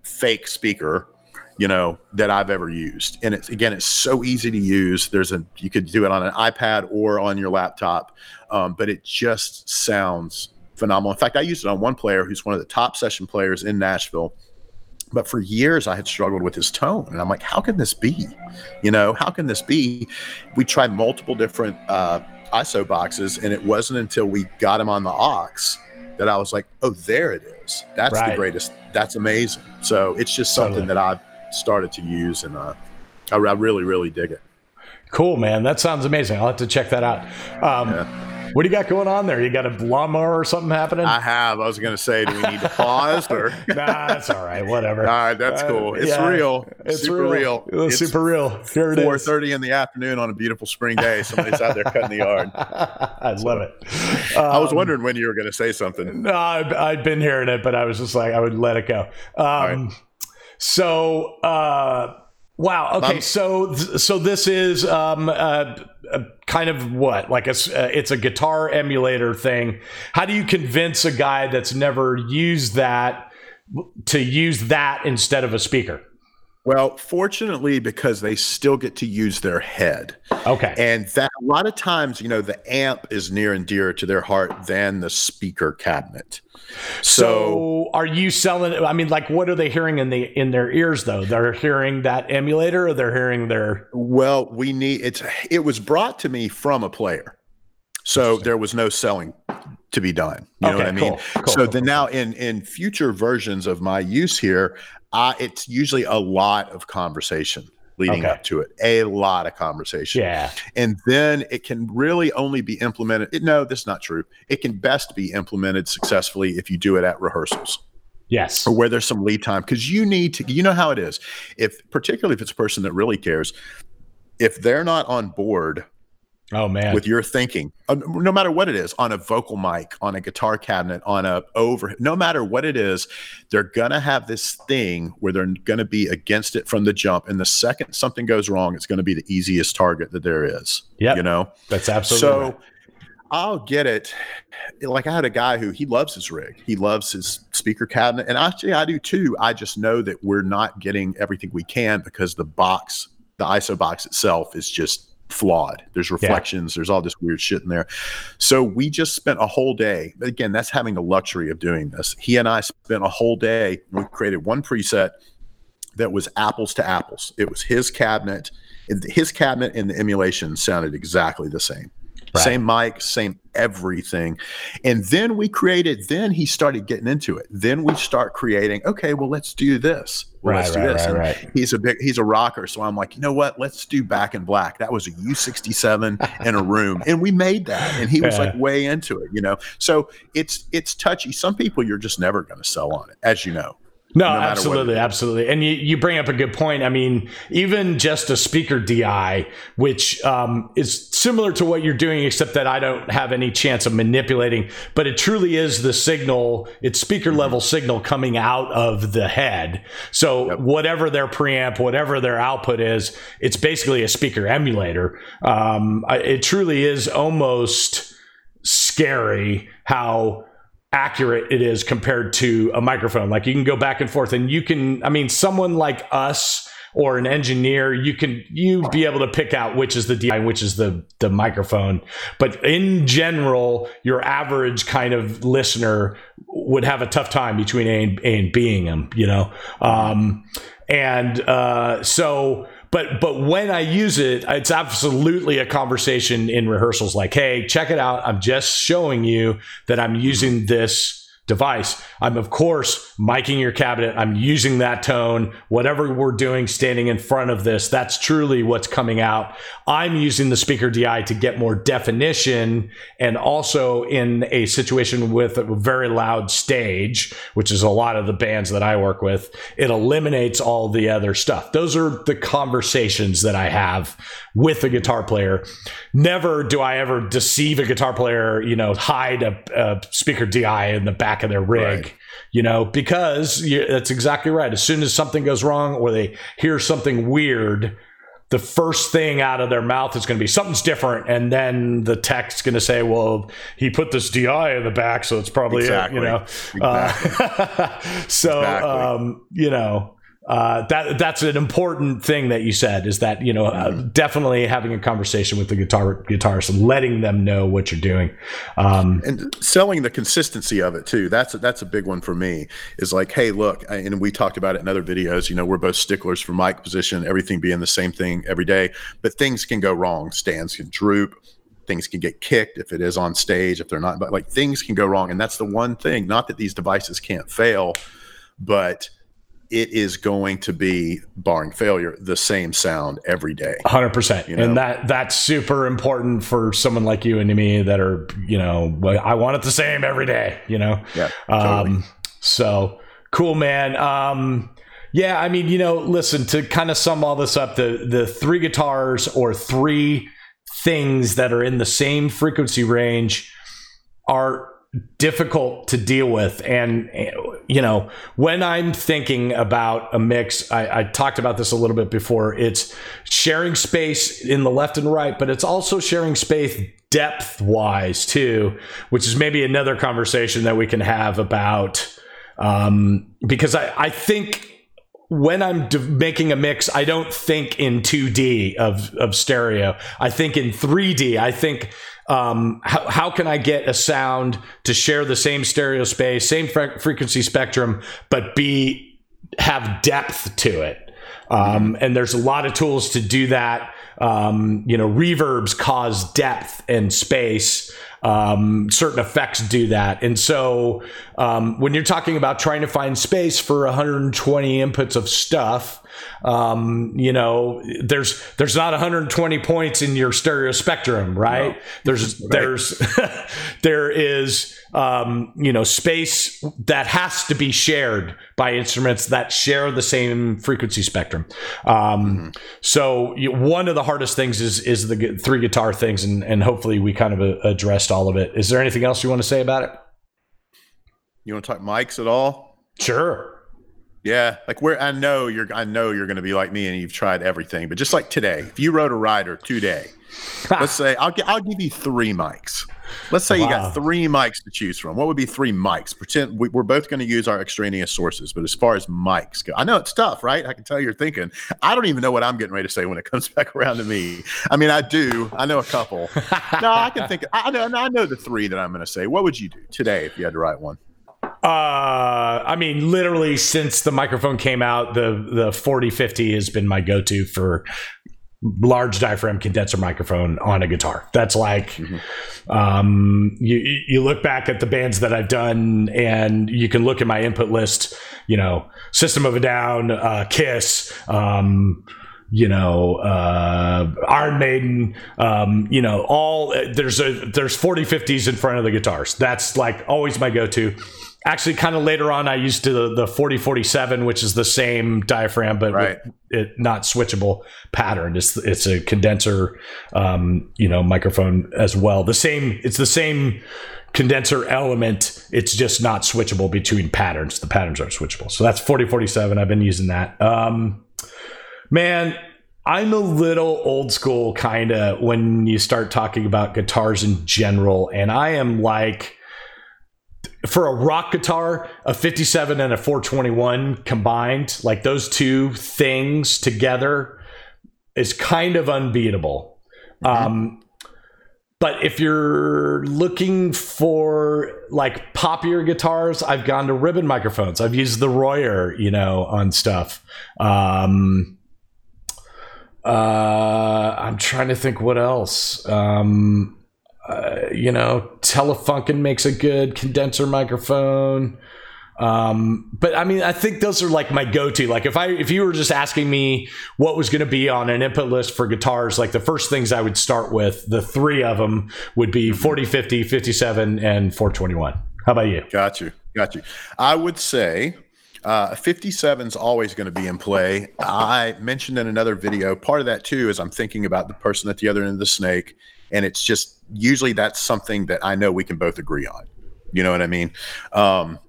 fake speaker, you know, that I've ever used. And it's again, it's so easy to use. There's a you could do it on an iPad or on your laptop, um, but it just sounds phenomenal. In fact, I used it on one player who's one of the top session players in Nashville but for years I had struggled with his tone, and I'm like, how can this be? You know, how can this be? We tried multiple different uh, ISO boxes, and it wasn't until we got him on the OX that I was like, oh, there it is. That's right. the greatest. That's amazing. So it's just something totally. that I've started to use, and uh, I, I, really, really dig it. Cool, man. That sounds amazing. I'll have to check that out. Um, yeah. What do you got going on there? You got a lawnmower or something happening? I have. I was going to say, do we need to pause or? nah, that's all right. Whatever. All right, that's uh, cool. It's yeah, real. It's super real. real. It's, super real. Here it 4 30 in the afternoon on a beautiful spring day. Somebody's out there cutting the yard. I so, love it. Um, I was um, wondering when you were going to say something. No, I've, I've, been hearing it, but I was just like, I would let it go. Um, So, uh, wow. Okay. so, so this is um, uh, uh, kind of what like a, uh, it's a guitar emulator thing. How do you convince a guy that's never used that to use that instead of a speaker? Well, fortunately, because they still get to use their head. Okay. And that a lot of times, you know, the amp is near and dear to their heart than the speaker cabinet. So, so are you selling I mean, like what are they hearing in the in their ears though? They're hearing that emulator or they're hearing their Well, we need it's it was brought to me from a player. So there was no selling to be done. You okay, know what I mean? Cool, cool, so cool, then now in in future versions of my use here, uh, it's usually a lot of conversation leading okay. up to it a lot of conversation. Yeah. And then it can really only be implemented no that's not true. It can best be implemented successfully if you do it at rehearsals. Yes. Or where there's some lead time because you need to you know how it is. If particularly if it's a person that really cares if they're not on board Oh man, with your thinking, uh, no matter what it is, on a vocal mic, on a guitar cabinet, on a over, no matter what it is, they're gonna have this thing where they're gonna be against it from the jump. And the second something goes wrong, it's gonna be the easiest target that there is. Yeah, you know, that's absolutely so. Right. I'll get it. Like I had a guy who he loves his rig. He loves his speaker cabinet. And actually I do too. I just know that we're not getting everything we can because the box, the ISO box itself is just flawed. There's reflections, yeah. there's all this weird shit in there. So we just spent a whole day. Again, that's having the luxury of doing this. He and I spent a whole day. We created one preset that was apples to apples. It was his cabinet. His cabinet and the emulation sounded exactly the same. Right. Same mic, same everything. And then we created, then he started getting into it. Then we start creating, okay, well, let's do this. Well, right, let's do right, this. Right, he's a big, he's a rocker. So I'm like, you know what? Let's do back in black. That was a U67 in a room. And we made that. And he was like way into it, you know? So it's, it's touchy. Some people you're just never going to sell on it, as you know. No, no absolutely, absolutely. And you, you bring up a good point. I mean, even just a speaker DI, which um, is similar to what you're doing, except that I don't have any chance of manipulating, but it truly is the signal, it's speaker mm-hmm. level signal coming out of the head. So yep. whatever their preamp, whatever their output is, it's basically a speaker emulator. Um, it truly is almost scary how accurate it is compared to a microphone. Like you can go back and forth and you can, I mean, someone like us or an engineer, you can you be able to pick out which is the DI which is the the microphone. But in general, your average kind of listener would have a tough time between A and, A and Bing them, you know. Um, and uh, so but but when I use it, it's absolutely a conversation in rehearsals like, hey, check it out. I'm just showing you that I'm using this device. I'm, of course, miking your cabinet. I'm using that tone. Whatever we're doing standing in front of this, that's truly what's coming out. I'm using the speaker DI to get more definition. And also in a situation with a very loud stage, which is a lot of the bands that I work with, it eliminates all the other stuff. Those are the conversations that I have with a guitar player. Never do I ever deceive a guitar player, you know, hide a, a speaker DI in the back of their rig. Right. You know, because you, that's exactly right. As soon as something goes wrong or they hear something weird, the first thing out of their mouth is going to be something's different, and then the tech's going to say, "Well, he put this DI in the back, so it's probably exactly. it," you know. Exactly. Uh, so, exactly. um, you know, uh, that that's an important thing that you said is that you know uh, mm-hmm. definitely having a conversation with the guitar guitarist and letting them know what you're doing. Um, and selling the consistency of it too. That's a, that's a big one for me is like hey look and we talked about it in other videos you know we're both sticklers for mic position everything being the same thing every day but things can go wrong. Stands can droop things can get kicked if it is on stage if they're not but like things can go wrong. And that's the one thing not that these devices can't fail but it is going to be barring failure the same sound every day 100% you know? and that that's super important for someone like you and me that are you know i want it the same every day you know yeah totally. um so cool man um yeah i mean you know listen to kind of sum all this up the the three guitars or three things that are in the same frequency range are difficult to deal with and you know, when I'm thinking about a mix, I, I, talked about this a little bit before. It's sharing space in the left and right, but it's also sharing space depth wise too, which is maybe another conversation that we can have about. Um, because I, I think when I'm d- making a mix, I don't think in 2D of, of stereo. I think in 3D. I think um, how, how can I get a sound to share the same stereo space, same fre- frequency spectrum, but be have depth to it? Um, and there's a lot of tools to do that. Um, you know, reverbs cause depth and space. Um, certain effects do that. And so um, when you're talking about trying to find space for 120 inputs of stuff, um, you know, there's there's not 120 points in your stereo spectrum, right? No. There's right. there's there is um, you know space that has to be shared by instruments that share the same frequency spectrum. Um, mm-hmm. So you, one of the hardest things is is the three guitar things, and and hopefully we kind of uh, addressed all of it. Is there anything else you want to say about it? You want to talk mics at all? Sure. Yeah, like where I know you're, I know you're going to be like me, and you've tried everything. But just like today, if you wrote a rider today, let's say I'll I'll give you three mics. Let's say wow. you got three mics to choose from. What would be three mics? Pretend we, are both going to use our extraneous sources, but as far as mics go, I know it's tough, right? I can tell you're thinking. I don't even know what I'm getting ready to say when it comes back around to me. I mean, I do. I know a couple. no, I can think. I know. I know the three that I'm going to say. What would you do today if you had to write one? Uh, I mean, literally since the microphone came out, the the 4050 has been my go-to for large diaphragm condenser microphone on a guitar. That's like, mm-hmm. um, you you look back at the bands that I've done, and you can look at my input list. You know, System of a Down, uh, Kiss. Um, you know, uh, Iron Maiden, um, you know, all there's a there's 40 50s in front of the guitars. That's like always my go-to actually kind of later on i used to the 4047 which is the same diaphragm but right. it not switchable pattern. It's it's a condenser um, you know microphone as well. The same it's the same condenser element. It's just not switchable between patterns. The patterns aren't switchable. So that's 4047 i've been using that. Um, man I'm a little old school kind of when you start talking about guitars in general and I am like for a rock guitar, a 57 and a 421 combined, like those two things together is kind of unbeatable. Mm-hmm. Um, but if you're looking for like poppier guitars, I've gone to ribbon microphones. I've used the Royer, you know, on stuff. Um, uh, I'm trying to think what else. Um, uh, you know, Telefunken makes a good condenser microphone. Um, but I mean, I think those are like my go-to. Like if I if you were just asking me what was going to be on an input list for guitars, like the first things I would start with, the three of them would be mm-hmm. 40, 50, 57, and 421. How about you? Got you. Got you. I would say uh, 57 is always going to be in play. I mentioned in another video, part of that too is I'm thinking about the person at the other end of the snake and it's just usually that's something that I know we can both agree on. You know what I mean? Um,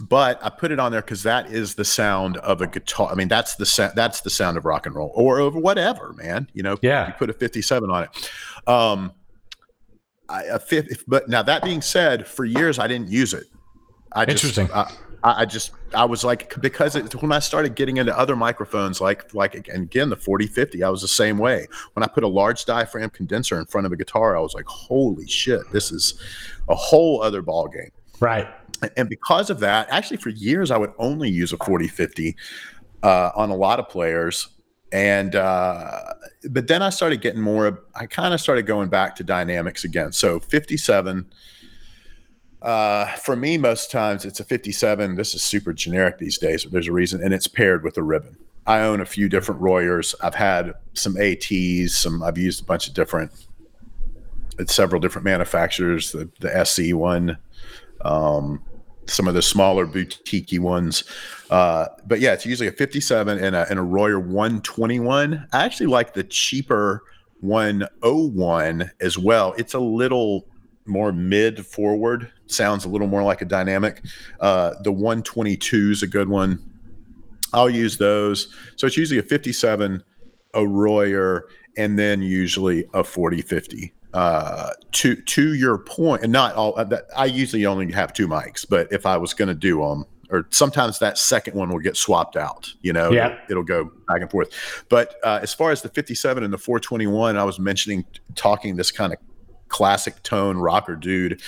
but I put it on there because that is the sound of a guitar. I mean, that's the sa- that's the sound of rock and roll or of whatever, man. You know, yeah. You put a fifty-seven on it. Um, I, a fifth, but now that being said, for years I didn't use it. I Interesting. Just, I, I, just I was like because it, when I started getting into other microphones like like and again the 4050 I was the same way. When I put a large diaphragm condenser in front of a guitar I was like holy shit this is a whole other ball game right and because of that actually for years I would only use a 4050 uh, on a lot of players. And uh, but then I started getting more I kind of started going back to dynamics again. So 57 uh, for me, most times it's a 57. This is super generic these days, but there's a reason, and it's paired with a ribbon. I own a few different Royers. I've had some ATs, some I've used a bunch of different, it's several different manufacturers. The the SE one, um, some of the smaller boutique ones. Uh, but yeah, it's usually a 57 and a, and a Royer 121. I actually like the cheaper 101 as well. It's a little more mid forward. Sounds a little more like a dynamic. Uh, the 122 is a good one. I'll use those. So it's usually a 57, a Royer, and then usually a 40 50. Uh, to to your point, and not all. Uh, I usually only have two mics, but if I was going to do them, or sometimes that second one will get swapped out. You know, yeah. it'll, it'll go back and forth. But uh, as far as the 57 and the 421, I was mentioning talking this kind of classic tone rocker dude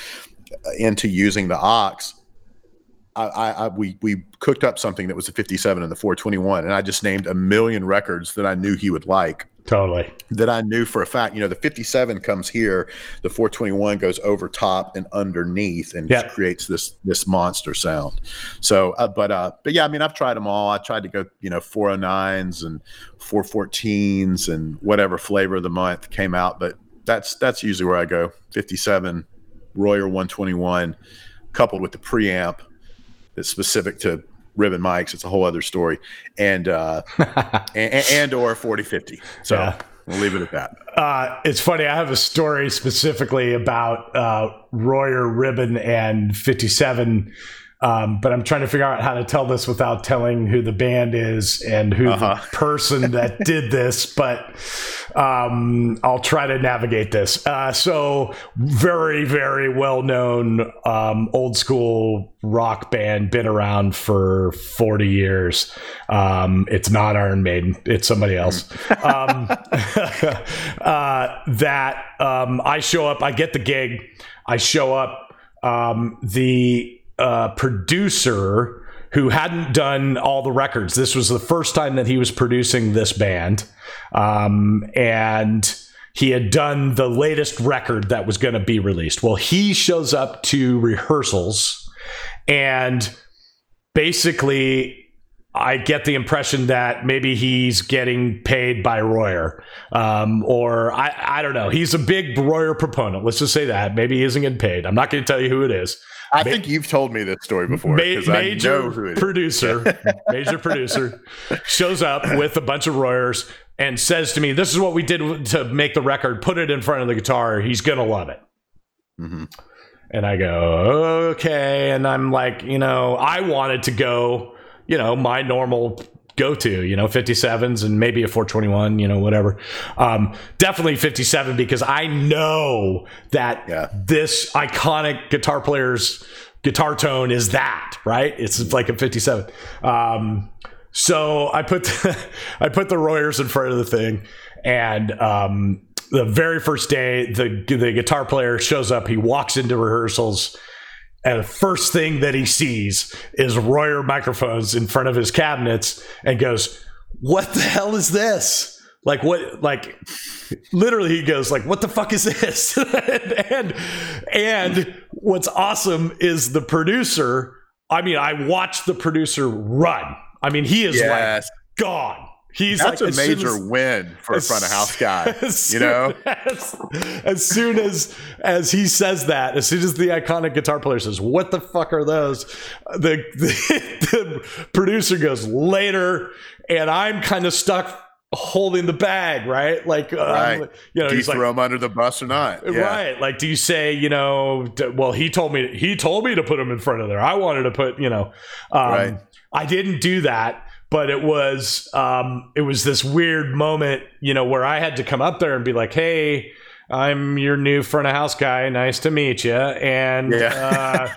into using the OX. I, I, we we cooked up something that was a 57 and the 421, and I just named a million records that I knew he would like. Totally. That I knew for a fact. You know, the 57 comes here, the 421 goes over top and underneath, and yep. creates this this monster sound. So, uh, but uh, but yeah, I mean, I've tried them all. I tried to go, you know, 409s and 414s and whatever flavor of the month came out, but that's that's usually where I go. 57, Royer 121, coupled with the preamp that's specific to ribbon mics. It's a whole other story, and uh, and, and, or 4050. So. Yeah. We'll leave it at that. Uh, it's funny. I have a story specifically about uh, Royer Ribbon and 57 um, but I'm trying to figure out how to tell this without telling who the band is and who uh-huh. the person that did this. But um, I'll try to navigate this. Uh, so, very, very well known um, old school rock band, been around for 40 years. Um, it's not Iron Maiden, it's somebody else. Um, uh, that um, I show up, I get the gig, I show up. the uh, producer who hadn't done all the records. This was the first time that he was producing this band. Um, and he had done the latest record that was going to be released. Well, he shows up to rehearsals and basically I get the impression that maybe he's getting paid by Royer, um, or I, I don't know. He's a big Royer proponent. Let's just say that. Maybe he isn't getting paid. I'm not going to tell you who it is. I Ma- think you've told me this story before. Ma- major producer, major producer shows up with a bunch of Royers and says to me, "This is what we did to make the record. Put it in front of the guitar. He's gonna love it." Mm-hmm. And I go, "Okay." And I'm like, you know, I wanted to go, you know, my normal go to, you know, 57s and maybe a 421, you know, whatever. Um, definitely 57 because I know that yeah. this iconic guitar player's guitar tone is that, right? It's like a 57. Um, so I put the, I put the Royers in front of the thing, and um, the very first day, the the guitar player shows up. He walks into rehearsals and the first thing that he sees is Royer microphones in front of his cabinets and goes, What the hell is this? Like what like literally he goes like what the fuck is this? and and what's awesome is the producer, I mean I watched the producer run. I mean he is yes. like gone. He's that's like, a major as, win for a front of house guy. You know, as, as, soon as as he says that, as soon as the iconic guitar player says, "What the fuck are those?" The the, the producer goes later, and I'm kind of stuck holding the bag, right? Like, um, right. you know, do you throw like, him under the bus or not? Yeah. Right. Like, do you say, you know, well, he told me he told me to put him in front of there. I wanted to put, you know, um, right. I didn't do that but it was um, it was this weird moment, you know, where I had to come up there and be like, "Hey, I'm your new front of house guy. Nice to meet you. And, yeah.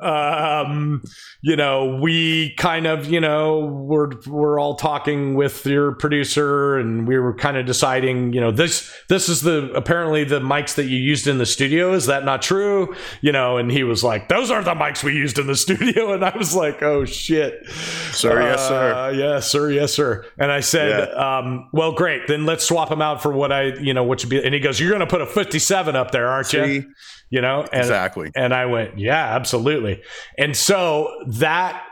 uh, um, you know, we kind of, you know, we're, we're all talking with your producer and we were kind of deciding, you know, this, this is the, apparently the mics that you used in the studio. Is that not true? You know, and he was like, those aren't the mics we used in the studio. And I was like, oh shit. Sir, uh, yes, sir. Yes, sir. Yes, sir. And I said, yeah. um, well, great. Then let's swap them out for what I, you know, what should be. And he goes, you're going to put a 57 up there, aren't See? you? You know, and, exactly. And I went, yeah, absolutely. And so that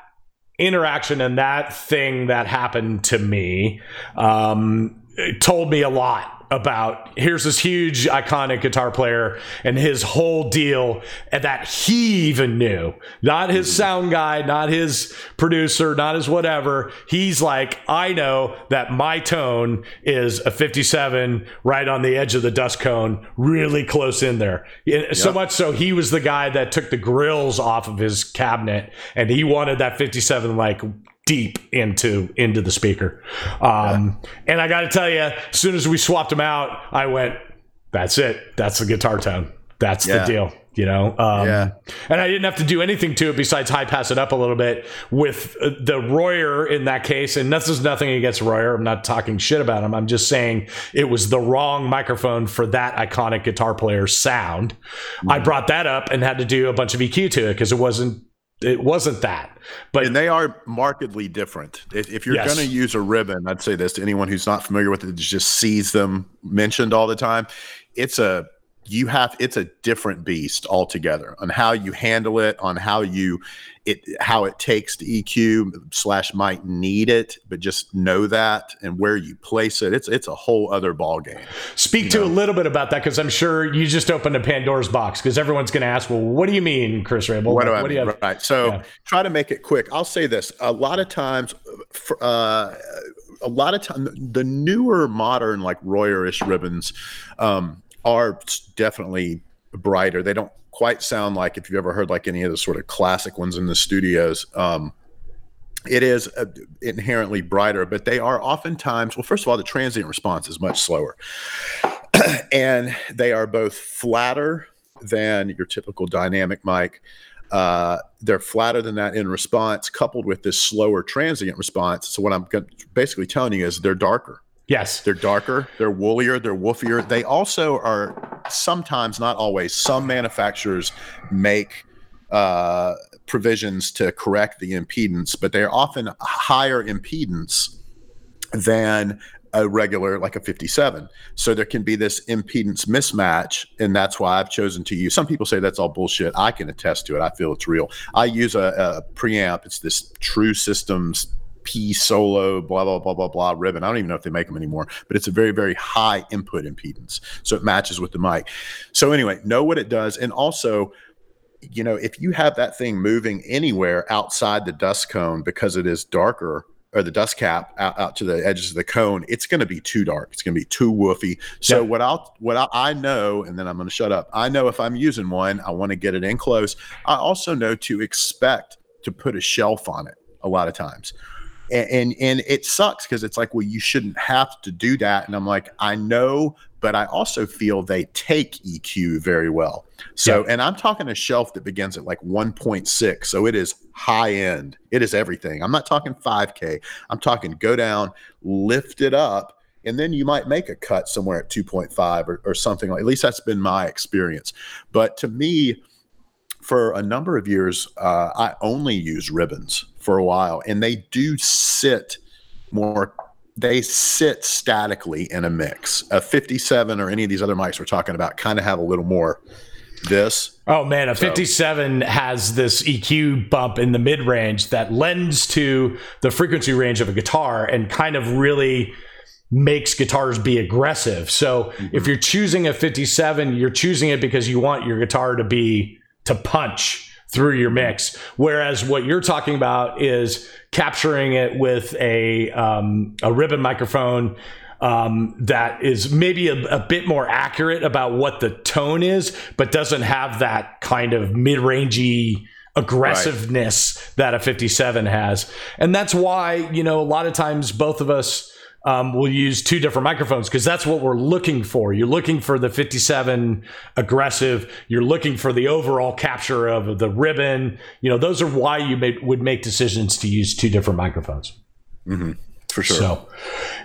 interaction and that thing that happened to me um, told me a lot about here's this huge iconic guitar player and his whole deal and that he even knew. Not his mm-hmm. sound guy not his producer not his whatever. He's like i know that my tone is a 57 right on the edge of the dust cone really close in there. So much so he was the guy that took the grills off of his cabinet and he wanted that 57 like deep into into the speaker. Um, yeah. And I got to tell you, as soon as we swapped them out, I went, "That's it. That's the guitar tone. That's yeah. the deal." You know, um, yeah. And I didn't have to do anything to it besides high pass it up a little bit with uh, the Royer in that case. And this is nothing against Royer. I'm not talking shit about him. I'm just saying it was the wrong microphone for that iconic guitar player's sound. Mm-hmm. I brought that up and had to do a bunch of EQ to it because it wasn't it wasn't that. But and they are markedly different. If, if you're yes. going to use a ribbon, I'd say this to anyone who's not familiar with it, just sees them mentioned all the time. It's a you have it's a different beast altogether on how you handle it, on how you it how it takes the EQ slash might need it, but just know that and where you place it. It's it's a whole other ball game. Speak to know? a little bit about that because I'm sure you just opened a Pandora's box because everyone's going to ask, well, what do you mean, Chris Rabold? What do I what mean? Do right. So yeah. try to make it quick. I'll say this: a lot of times, for, uh, a lot of time, the newer modern like Royerish ribbons um, are definitely brighter. They don't quite sound like if you've ever heard like any of the sort of classic ones in the studios. Um, it is uh, inherently brighter, but they are oftentimes, well, first of all, the transient response is much slower. and they are both flatter than your typical dynamic mic. Uh, they're flatter than that in response, coupled with this slower transient response. So, what I'm basically telling you is they're darker. Yes. They're darker, they're woolier, they're woofier. They also are sometimes, not always, some manufacturers make uh, provisions to correct the impedance, but they're often higher impedance than a regular like a 57 so there can be this impedance mismatch and that's why i've chosen to use some people say that's all bullshit. I can attest to it. I feel it's real. I use a, a preamp. It's this true systems P solo, blah, blah, blah, blah, blah ribbon. I don't even know if they make them anymore, but it's a very, very high input impedance. So it matches with the mic. So, anyway, know what it does. And also, you know, if you have that thing moving anywhere outside the dust cone because it is darker or the dust cap out, out to the edges of the cone, it's going to be too dark. It's going to be too woofy. So what I'll what I, I know, and then I'm going to shut up. I know if I'm using one, I want to get it in close. I also know to expect to put a shelf on it a lot of times and and, and it sucks because it's like well you shouldn't have to do that. And i'm like i know but i also feel they take eq very well. So and i'm talking a shelf that begins at like 1.6 so it is high end. It is everything. I'm not talking 5k i'm talking go down lift it up and then you might make a cut somewhere at 2.5 or, or something like at least that's been my experience. But to me for a number of years, uh, I only use ribbons for a while, and they do sit more. They sit statically in a mix. A 57 or any of these other mics we're talking about kind of have a little more this. Oh man, a so. 57 has this EQ bump in the mid range that lends to the frequency range of a guitar and kind of really makes guitars be aggressive. So mm-hmm. if you're choosing a 57, you're choosing it because you want your guitar to be to punch through your mix. Whereas what you're talking about is capturing it with a um, a ribbon microphone um, that is maybe a, a, bit more accurate about what the tone is, but doesn't have that kind of mid rangey aggressiveness right. that a 57 has. And that's why, you know, a lot of times both of us um, we'll use two different microphones because that's what we're looking for. You're looking for the 57 aggressive. You're looking for the overall capture of the ribbon. You know, those are why you may, would make decisions to use two different microphones. Mm-hmm. For sure. So,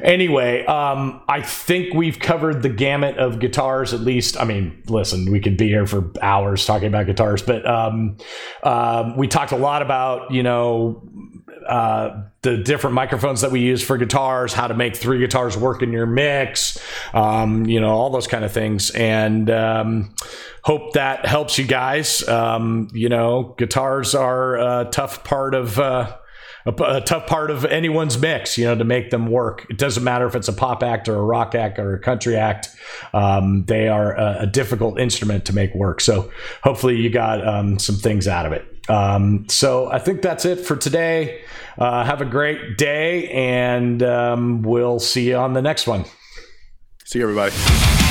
anyway, um, I think we've covered the gamut of guitars. At least, I mean, listen, we could be here for hours talking about guitars, but um, um, we talked a lot about you know uh, the different microphones that we use for guitars, how to make three guitars work in your mix, um, you know, all those kind of things. And um, hope that helps you guys. Um, you know, guitars are a tough part of. Uh, a, tough part of anyone's mix, you know, to make them work. It doesn't matter if it's a pop act or a rock act or a country act. Um, they are a, a, difficult instrument to make work. So hopefully you got um, some things out of it. Um, so I think that's it for today. Uh, have a great day, and um, we'll see you on the next one. See you, everybody.